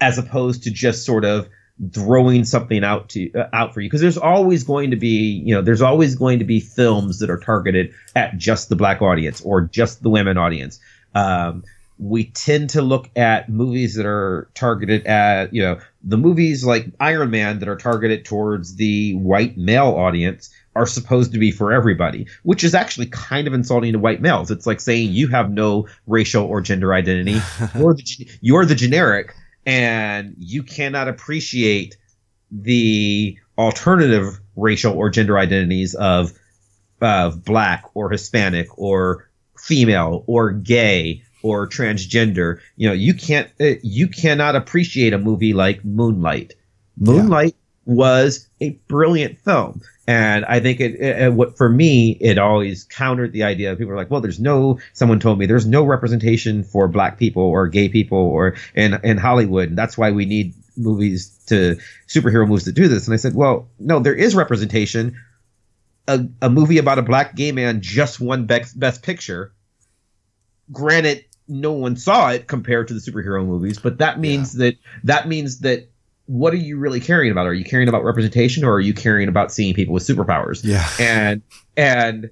as opposed to just sort of throwing something out to uh, out for you because there's always going to be you know there's always going to be films that are targeted at just the black audience or just the women audience um, we tend to look at movies that are targeted at you know the movies like Iron Man that are targeted towards the white male audience are supposed to be for everybody, which is actually kind of insulting to white males. It's like saying you have no racial or gender identity. you're, the, you're the generic, and you cannot appreciate the alternative racial or gender identities of of black or Hispanic or female or gay or transgender. You know, you can't uh, you cannot appreciate a movie like Moonlight. Moonlight was a brilliant film. And I think it, it, it- what for me, it always countered the idea. Of people are like, well, there's no, someone told me there's no representation for black people or gay people or in, in Hollywood. And that's why we need movies to superhero movies to do this. And I said, well, no, there is representation. A, a movie about a black gay man just won best, best picture granted, no one saw it compared to the superhero movies, but that means that that means that what are you really caring about? Are you caring about representation or are you caring about seeing people with superpowers? Yeah. And and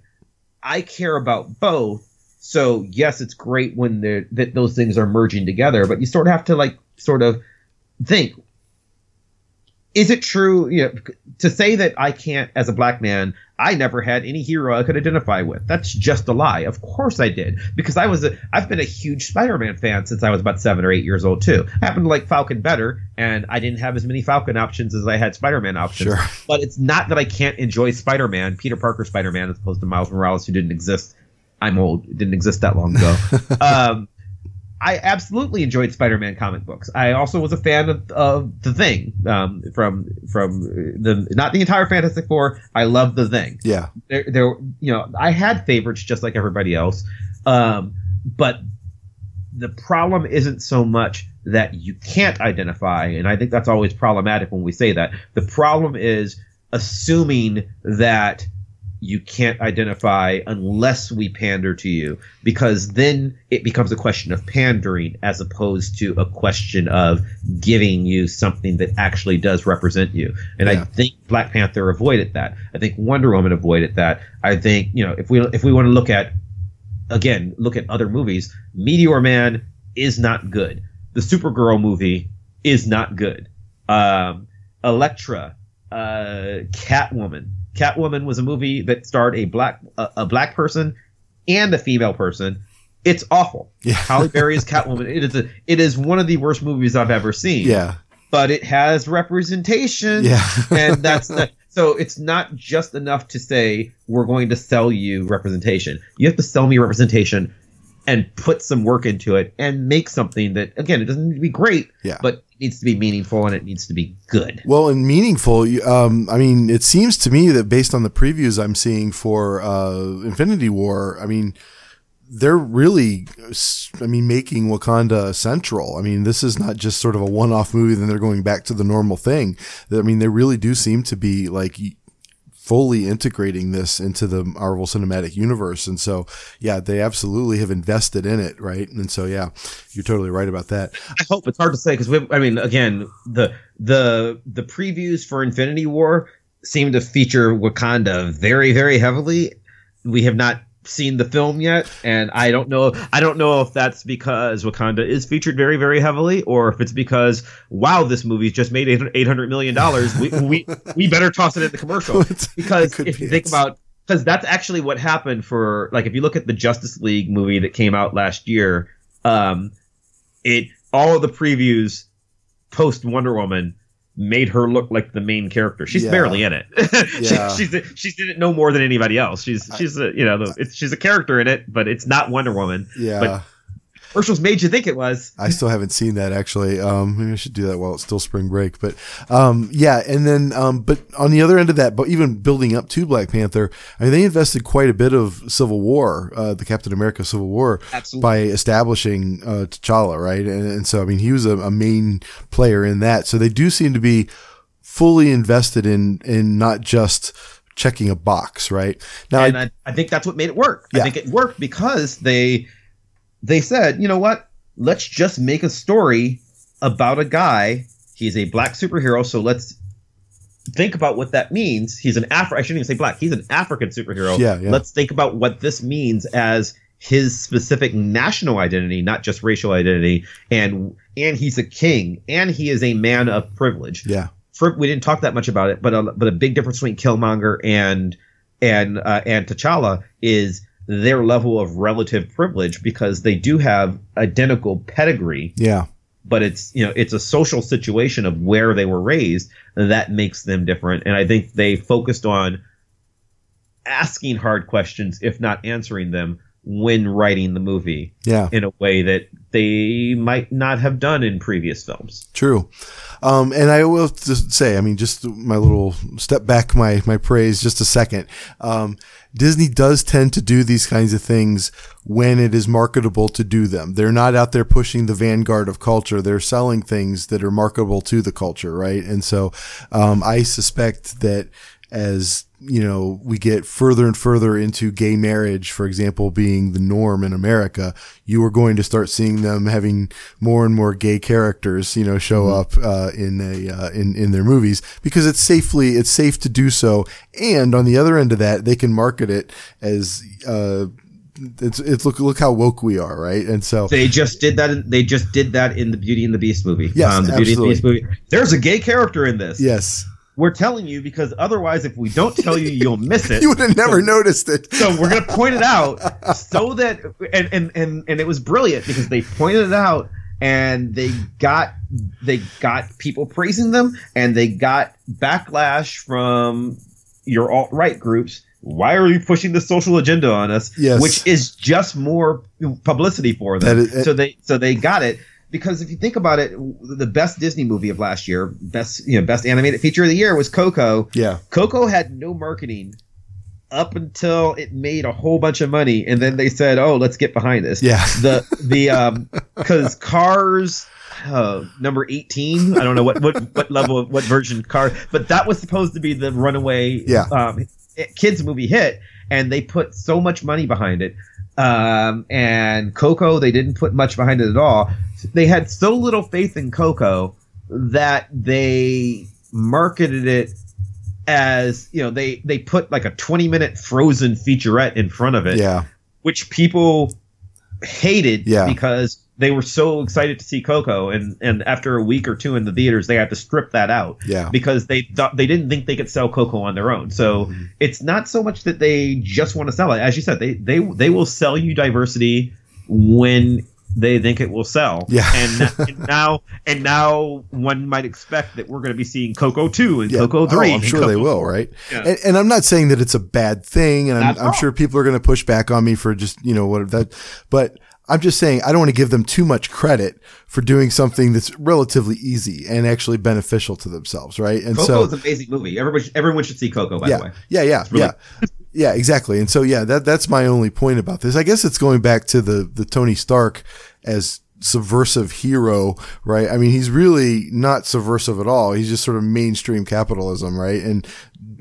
I care about both. So yes, it's great when they're, that those things are merging together, but you sort of have to like sort of think is it true you know to say that i can't as a black man i never had any hero i could identify with. That's just a lie. Of course i did. Because i was a i've been a huge spider-man fan since i was about seven or eight years old too. I happen to like falcon better and i didn't have as many falcon options as i had spider-man options. Sure. but it's not that i can't enjoy spider-man peter parker spider-man as opposed to miles morales who didn't exist. I'm old. It didn't exist that long ago. Um I absolutely enjoyed Spider-Man comic books. I also was a fan of, of the Thing um, from from the not the entire Fantastic Four. I love the Thing. Yeah. There, there, you know, I had favorites just like everybody else, um, but the problem isn't so much that you can't identify, and I think that's always problematic when we say that. The problem is assuming that you can't identify unless we pander to you because then it becomes a question of pandering as opposed to a question of giving you something that actually does represent you. And i think black panther avoided that. I think wonder woman avoided that. I think you know if we if we want to look at again look at other movies meteor man is not good. The supergirl movie is not good. Um elektra uh catwoman catwoman was a movie that starred a black a, a black person and a female person it's awful Yeah. Halle Berry is Catwoman. It is a, it is one of the worst movies I've ever seen. Yeah. But it has representation. Yeah. and that's the, so it's not just enough to say we're going to sell you representation. You have to sell me representation and put some work into it and make something that again it doesn't need to be great, Yeah. but needs to be meaningful and it needs to be good. Well, and meaningful. Um, I mean, it seems to me that based on the previews I'm seeing for uh, Infinity War, I mean, they're really, I mean, making Wakanda central. I mean, this is not just sort of a one-off movie. Then they're going back to the normal thing. I mean, they really do seem to be like fully integrating this into the Marvel Cinematic Universe. And so, yeah, they absolutely have invested in it, right? And so, yeah, you're totally right about that. I hope it's hard to say because I mean, again, the the the previews for Infinity War seem to feature Wakanda very very heavily. We have not seen the film yet, and I don't know. I don't know if that's because Wakanda is featured very very heavily, or if it's because wow, this movie's just made eight hundred million dollars. We we we better toss it in the commercial because if you think about because that's actually what happened for like if you look at the Justice League movie that came out last year, um, it all of the previews post Wonder Woman made her look like the main character. She's Yeah. barely in it. She- she's she's in it no more than anybody else. She's she's a you know the, it's, she's a character in it, but it's not Wonder Woman. Yeah. But commercials made you think it was. I still haven't seen that actually. Um, maybe I should do that while it's still spring break. But um, yeah, and then um, but on the other end of that, but even building up to Black Panther, I mean, they invested quite a bit of Civil War, uh, the Captain America Civil War, Absolutely. by establishing uh, T'Challa, right? And, and so I mean, he was a, a main player in that. So they do seem to be fully invested in in not just checking a box, right? Now, and I, I, think that's what made it work. Yeah. I think it worked because they they said, you know what? Let's just make a story about a guy. He's a black superhero, so let's think about what that means. He's an Afro. I shouldn't even say black. He's an African superhero. Yeah, yeah. Let's think about what this means as his specific national identity, not just racial identity. And and he's a king, and he is a man of privilege yeah, for, we didn't talk that much about it, but a, but a big difference between Killmonger and and uh, and T'Challa is their level of relative privilege because they do have identical pedigree, yeah, but it's you know it's a social situation of where they were raised that makes them different, and I think they focused on asking hard questions, if not answering them, when writing the movie yeah. in a way that they might not have done in previous films. True. Um, and I will just say, I mean, just my little step back, my, my praise just a second. Um, Disney does tend to do these kinds of things when it is marketable to do them. They're not out there pushing the vanguard of culture. They're selling things that are marketable to the culture, right? And so, um, I suspect that as you know, we get further and further into gay marriage, for example, being the norm in America, you are going to start seeing them having more and more gay characters, you know, show up uh, in a uh, in in their movies because it's safely it's safe to do so. And on the other end of that, they can market it as uh, it's it's look look how woke we are, right? And so They just did that. In, they just did that in the Beauty and the Beast movie. Yes, um, the Beauty and the Beast absolutely. movie. There's a gay character in this. yes, We're telling you because otherwise, if we don't tell you, you'll miss it. you would have never noticed it. so we're gonna point it out so that and, and and and it was brilliant because they pointed it out and they got they got people praising them and they got backlash from your alt right groups. Why are you pushing the social agenda on us? Yes. Which is just more publicity for them. Is- so they so they got it because if you think about it, the best Disney movie of last year, best you know best animated feature of the year was Coco. Yeah, Coco had no marketing up until it made a whole bunch of money, and then they said, "Oh, let's get behind this." Yeah. The the um because Cars. Uh, number 18 i don't know what, what what level of what version car but that was supposed to be the runaway Yeah. um, kids movie hit and they put so much money behind it um, and coco they didn't put much behind it at all they had so little faith in coco that they marketed it as you know they they put like a 20 minute frozen featurette in front of it yeah, which people hated Yeah. because they were so excited to see Coco, and and after a week or two in the theaters, they had to strip that out yeah. because they thought they didn't think they could sell Coco on their own. So Mm-hmm. it's not so much that they just want to sell it, as you said, they they they will sell you diversity when they think it will sell. Yeah. and, and now and now one might expect that we're going to be seeing Coco two and Yeah. Coco Oh, three. I'm sure they will, right? Yeah. And, and I'm not saying that it's a bad thing, and I'm, I'm sure people are going to push back on me for just you know what that, but I'm just saying I don't want to give them too much credit for doing something that's relatively easy and actually beneficial to themselves, right? And so Coco so is an amazing movie. Everyone everyone should see Coco. By yeah, the way. yeah, yeah, really- yeah. Yeah, exactly. And so yeah, that that's my only point about this. I guess it's going back to the the Tony Stark as subversive hero, right? I mean, he's really not subversive at all. He's just sort of mainstream capitalism, right? And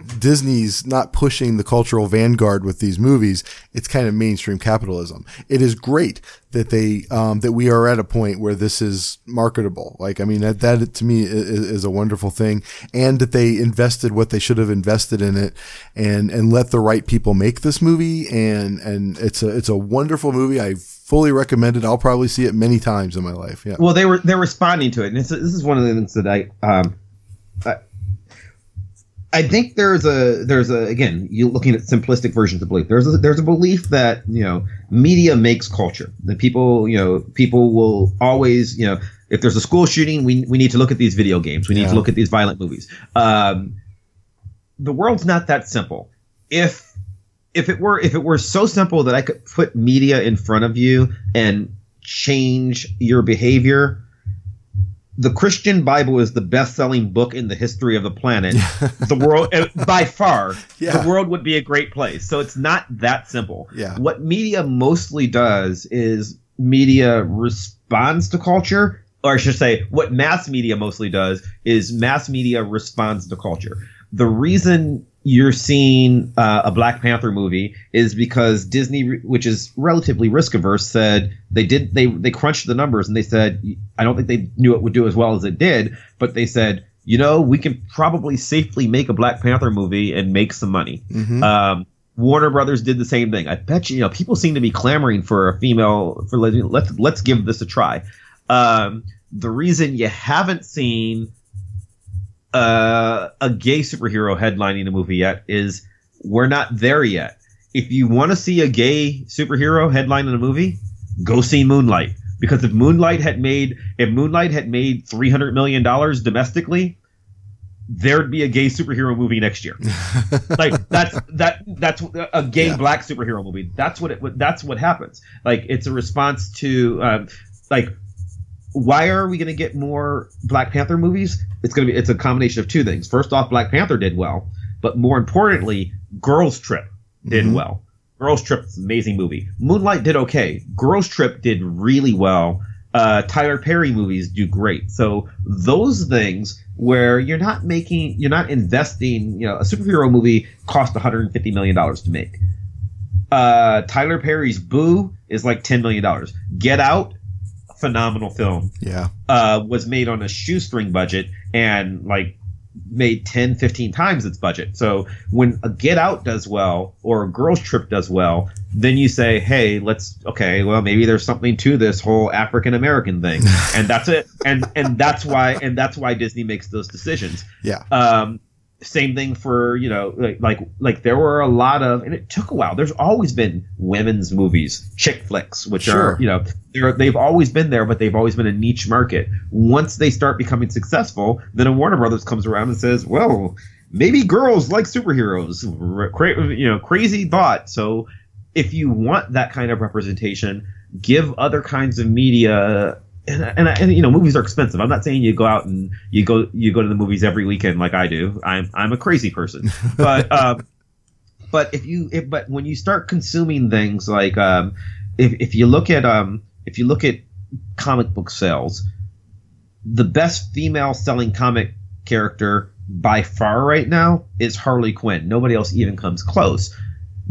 Disney's not pushing the cultural vanguard with these movies. It's kind of mainstream capitalism. It is great that they um, that we are at a point where this is marketable. Like, I mean, that that to me is, is a wonderful thing, and that they invested what they should have invested in it, and and let the right people make this movie. And and it's a it's a wonderful movie. I fully recommend it. I'll probably see it many times in my life. Yeah. Well, they were they're responding to it, and this is one of the things that I um, I, I think there's a there's a again you looking at simplistic versions of belief. There's a, there's a belief that you know media makes culture. That people you know people will always you know if there's a school shooting, we we need to look at these video games. We need Yeah. to look at these violent movies. Um, the world's not that simple. If if it were if it were so simple that I could put media in front of you and change your behavior, the Christian Bible is the best-selling book in the history of the planet. the world by far, Yeah. the world would be a great place. So it's not that simple. Yeah. What media mostly does is media responds to culture, or I should say, what mass media mostly does is mass media responds to culture. The reason you're seeing uh, a Black Panther movie is because Disney, which is relatively risk averse, said they did they they crunched the numbers and they said I don't think they knew it would do as well as it did, but they said you know we can probably safely make a Black Panther movie and make some money. Mhm. Um, Warner Brothers did the same thing. I bet you, you know, people seem to be clamoring for a female. For let's let's give this a try. Um, the reason you haven't seen uh, a gay superhero headlining a movie yet is we're not there yet. If you want to see a gay superhero headlining a movie, go see Moonlight. Because if Moonlight had made if Moonlight had made three hundred million dollars domestically, there'd be a gay superhero movie next year. like that's that that's a gay Yeah. black superhero movie. That's what it that's what happens. Like it's a response to um, like why are we going to get more Black Panther movies? It's going to be it's a combination of two things. First off, Black Panther did well, but more importantly, Girls Trip did Mhm. well. Girls Trip is an amazing movie. Moonlight did okay. Girls Trip did really well. Uh, Tyler Perry movies do great. So those things where you're not making, you're not investing. You know, a superhero movie cost 150 million dollars to make. Uh, Tyler Perry's Boo is like 10 million dollars. Get Out, phenomenal film. Yeah. Uh, was made on a shoestring budget and like made 10 15 times its budget so when a get out does well or a girls trip does well then you say hey let's okay well maybe there's something to this whole african american thing and that's it and and that's why and that's why disney makes those decisions Yeah. um same thing for you know like like like there were a lot of and it took a while. There's always been women's movies chick flicks which Sure. are you know they're, they've always been there but they've always been a niche market. Once they start becoming successful then a warner brothers comes around and says well maybe girls like superheroes. Cra- you know crazy thought. So if you want that kind of representation give other kinds of media and, and, and you know movies are expensive. I'm not saying you go out and you go you go to the movies every weekend like I do. I'm I'm a crazy person, but um, but if you if, but when you start consuming things like um, if if you look at um if you look at comic book sales, the best female selling comic character by far right now is Harley Quinn. Nobody else even comes close.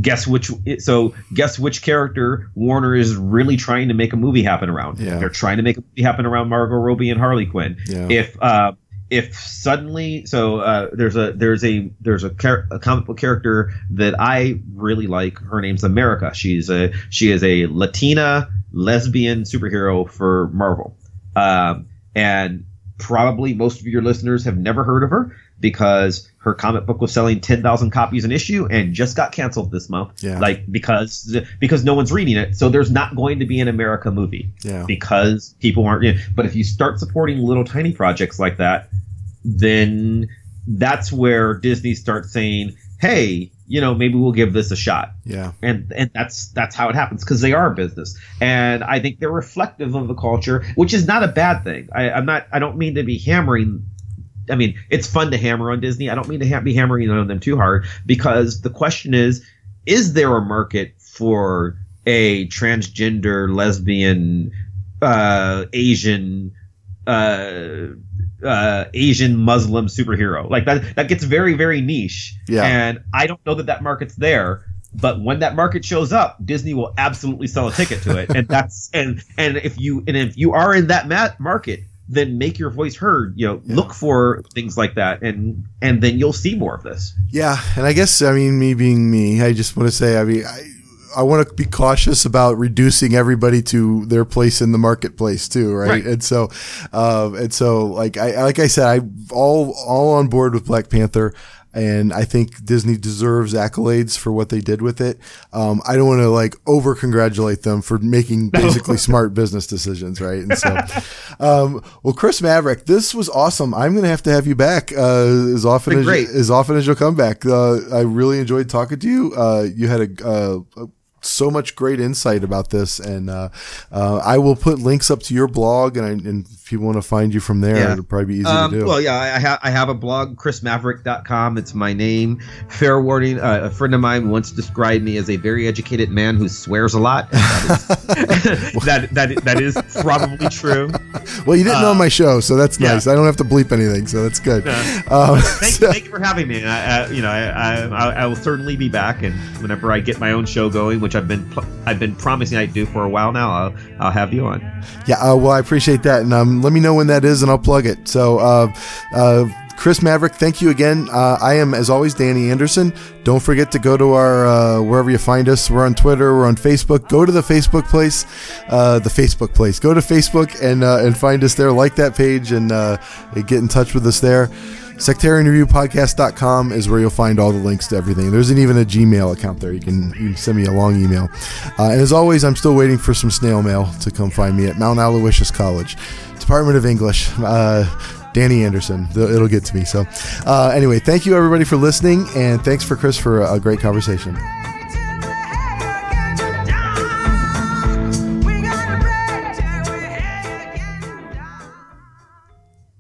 Guess which? So guess which character Warner is really trying to make a movie happen around? Yeah. They're trying to make a movie happen around Margot Robbie and Harley Quinn. Yeah. If uh, if suddenly, so uh, there's a there's a there's a, char- a comic book character that I really like. Her name's America. She's a she is a Latina lesbian superhero for Marvel, um, and probably most of your listeners have never heard of her because her comic book was selling 10,000 copies an issue and just got canceled this month. Yeah. Like because because no one's reading it. So there's not going to be an America movie Yeah. because people aren't. You know, but if you start supporting little tiny projects like that, then that's where Disney starts saying, "Hey, you know, maybe we'll give this a shot." Yeah. and and that's that's how it happens because they are a business, and I think they're reflective of the culture, which is not a bad thing. I, I'm not. I don't mean to be hammering. I mean, it's fun to hammer on Disney. I don't mean to ha- be hammering on them too hard because the question is: Is there a market for a transgender, lesbian, uh, Asian? Uh, uh, Asian Muslim superhero like that. That gets very very niche. Yeah. And I don't know that that market's there. But when that market shows up, Disney will absolutely sell a ticket to it, and that's and and if you and if you are in that ma- market, then make your voice heard. You know, look for things like that, and and then you'll see more of this. Yeah, and I guess I mean me being me, I just want to say I mean I I want to be cautious about reducing everybody to their place in the marketplace too, right? Right. And so, uh, and so like I like I said, I all all on board with Black Panther. And I think Disney deserves accolades for what they did with it. Um, I don't want to like over congratulate them for making basically smart business decisions, right? And so, um, well, Chris Maverick, this was awesome. I'm going to have to have you back uh, as often as great. as often as you'll come back. Uh, I really enjoyed talking to you. Uh, you had a, uh, so much great insight about this, and uh, uh, I will put links up to your blog, and, and if you want to find you from there, Yeah. it'll probably be easy Um, to do. well, yeah, I, ha- I have a blog, chrismaverick.com. It's my name. Fair warning, uh, a friend of mine once described me as a very educated man who swears a lot. That is, that, that, that is probably true. well, you didn't know my show, so that's uh, yeah. nice. I don't have to bleep anything, so that's good. Um, Thank, so- thank you for having me. I, I, you know, I, I, I will certainly be back. And whenever I get my own show going, which I've been, pl- I've been promising I'd do for a while now, I'll, I'll have you on. Yeah, uh, well, I appreciate that, and um, let me know when that is, and I'll plug it. So, uh, uh, Chris Maverick, thank you again. Uh, I am, as always, Danny Anderson. Don't forget to go to our uh, wherever you find us. We're on Twitter, we're on Facebook. Go to the Facebook place, uh, the Facebook place. Go to Facebook and uh, and find us there. Like that page and uh, get in touch with us there. SectarianReviewPodcast.com is where you'll find all the links to everything. There's even a Gmail account there. You can, you can send me a long email. Uh, and as always, I'm still waiting for some snail mail to come find me at Mount Aloysius College, Department of English. Uh, Danny Anderson. It'll get to me. So, uh, anyway, thank you everybody for listening, and thanks for Chris for a great conversation.